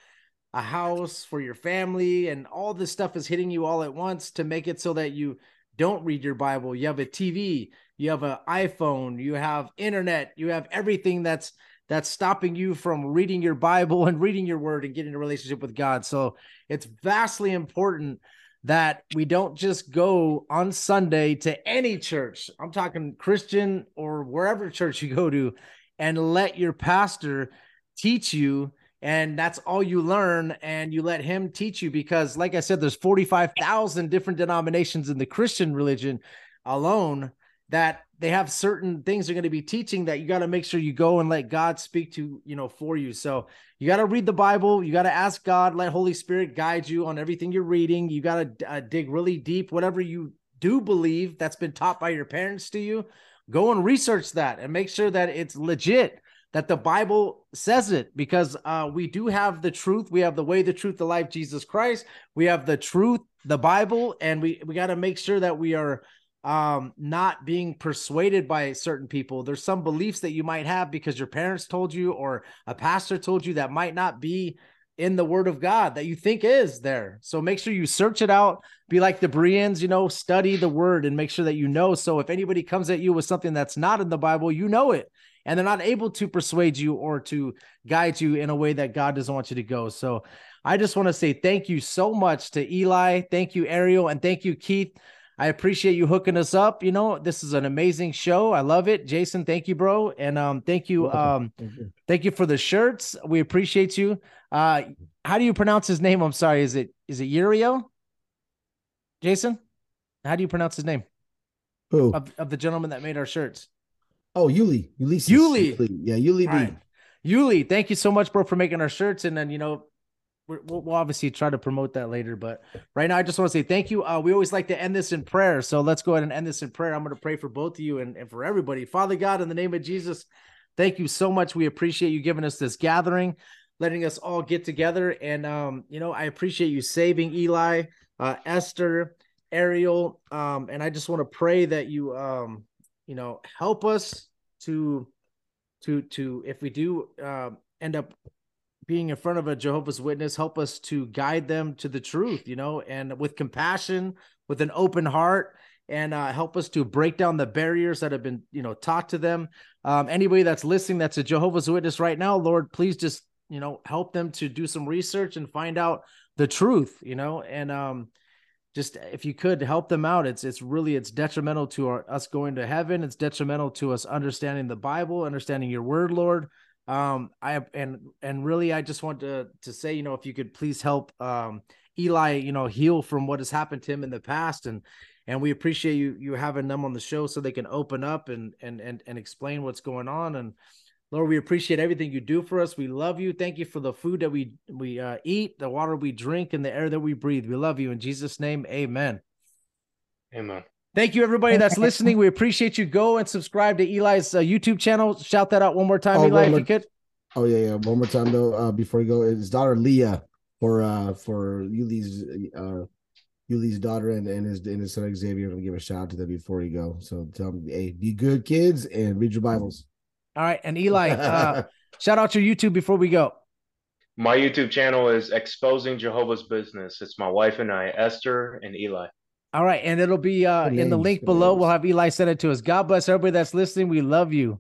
A: a house for your family and all this stuff is hitting you all at once to make it so that you don't read your bible. You have a tv you have an iphone you have internet you have everything that's that's stopping you from reading your bible and reading your word and getting a relationship with god. So it's vastly important that we don't just go on sunday to any church. I'm talking christian or wherever church you go to and let your pastor teach you and that's all you learn and you let him teach you because like i said there's 45,000 different denominations in the christian religion alone that they have certain things they're going to be teaching that you got to make sure you go and let god speak to you know for you. So you got to read the bible you got to ask god let holy spirit guide you on everything you're reading. You got to uh, dig really deep whatever you do believe that's been taught by your parents to you go and research that and make sure that it's legit that the bible says it because uh, we do have the truth. We have the way the truth the life jesus christ. We have the truth the bible and we we got to make sure that we are um not being persuaded by certain people there's some beliefs that you might have because your parents told you or a pastor told you that might not be in the word of God that you think is there. So make sure you search it out. Be like the Bereans, you know, study the word and make sure that you know. So if anybody comes at you with something that's not in the Bible, you know it. And they're not able to persuade you or to guide you in a way that God doesn't want you to go. So I just want to say thank you so much to Eli. Thank you, Ariel. And thank you, Keith. I appreciate you hooking us up. You know, this is an amazing show. I love it. Jason, thank you, bro. And um, thank you. Um, thank you for the shirts. We appreciate you. Uh, how do you pronounce his name? I'm sorry. Is it is it Uriel? Jason? How do you pronounce his name?
B: Who?
A: Of, of the gentleman that made our shirts.
B: Oh, Yuli. Ulysses.
A: Yuli.
B: Yeah, Yuli B.
A: All right. Yuli, thank you so much, bro, for making our shirts. And then, you know, we'll, we'll obviously try to promote that later. But right now, I just want to say thank you. Uh, we always like to end this in prayer. So let's go ahead and end this in prayer. I'm going to pray for both of you and, and for everybody. Father God, in the name of Jesus, thank you so much. We appreciate you giving us this gathering, letting us all get together. And, um, you know, I appreciate you saving Eli, uh, Esther, Ariel. Um, and I just want to pray that you, um, you know, help us to, to, to, if we do, uh, end up being in front of a Jehovah's Witness, help us to guide them to the truth, you know, and with compassion, with an open heart, and uh, help us to break down the barriers that have been, you know, taught to them. Um, anybody that's listening that's a Jehovah's Witness right now, Lord, please just, you know, help them to do some research and find out the truth, you know, and um, just if you could help them out, it's it's really it's detrimental to our, us going to heaven. It's detrimental to us understanding the Bible, understanding Your Word, Lord um i and and really i just want to to say you know if you could please help um eli you know heal from what has happened to him in the past and and we appreciate you you having them on the show so they can open up and and and, and explain what's going on and lord we appreciate everything you do for us. We love you. Thank you for the food that we we uh, eat the water we drink and the air that we breathe. We love you. In jesus name amen.
C: Amen.
A: Thank you, everybody that's listening. We appreciate you. Go and subscribe to Eli's uh, YouTube channel. Shout that out one more time,
B: Oh,
A: Eli,
B: one
A: if you could.
B: Oh yeah, yeah. One more time though, uh, before you go, his daughter Leah for uh for Yuli's uh Yuli's daughter and, and his and his son Xavier. I'm gonna give a shout out to them before you go. So tell them, hey, be good kids and read your Bibles.
A: All right, and Eli, uh, shout out your YouTube before we go.
C: My YouTube channel is Exposing Jehovah's Business. It's my wife and I, Esther and Eli.
A: All right, and it'll be uh, in the link below. We'll have Eli send it to us. God bless everybody that's listening. We love you.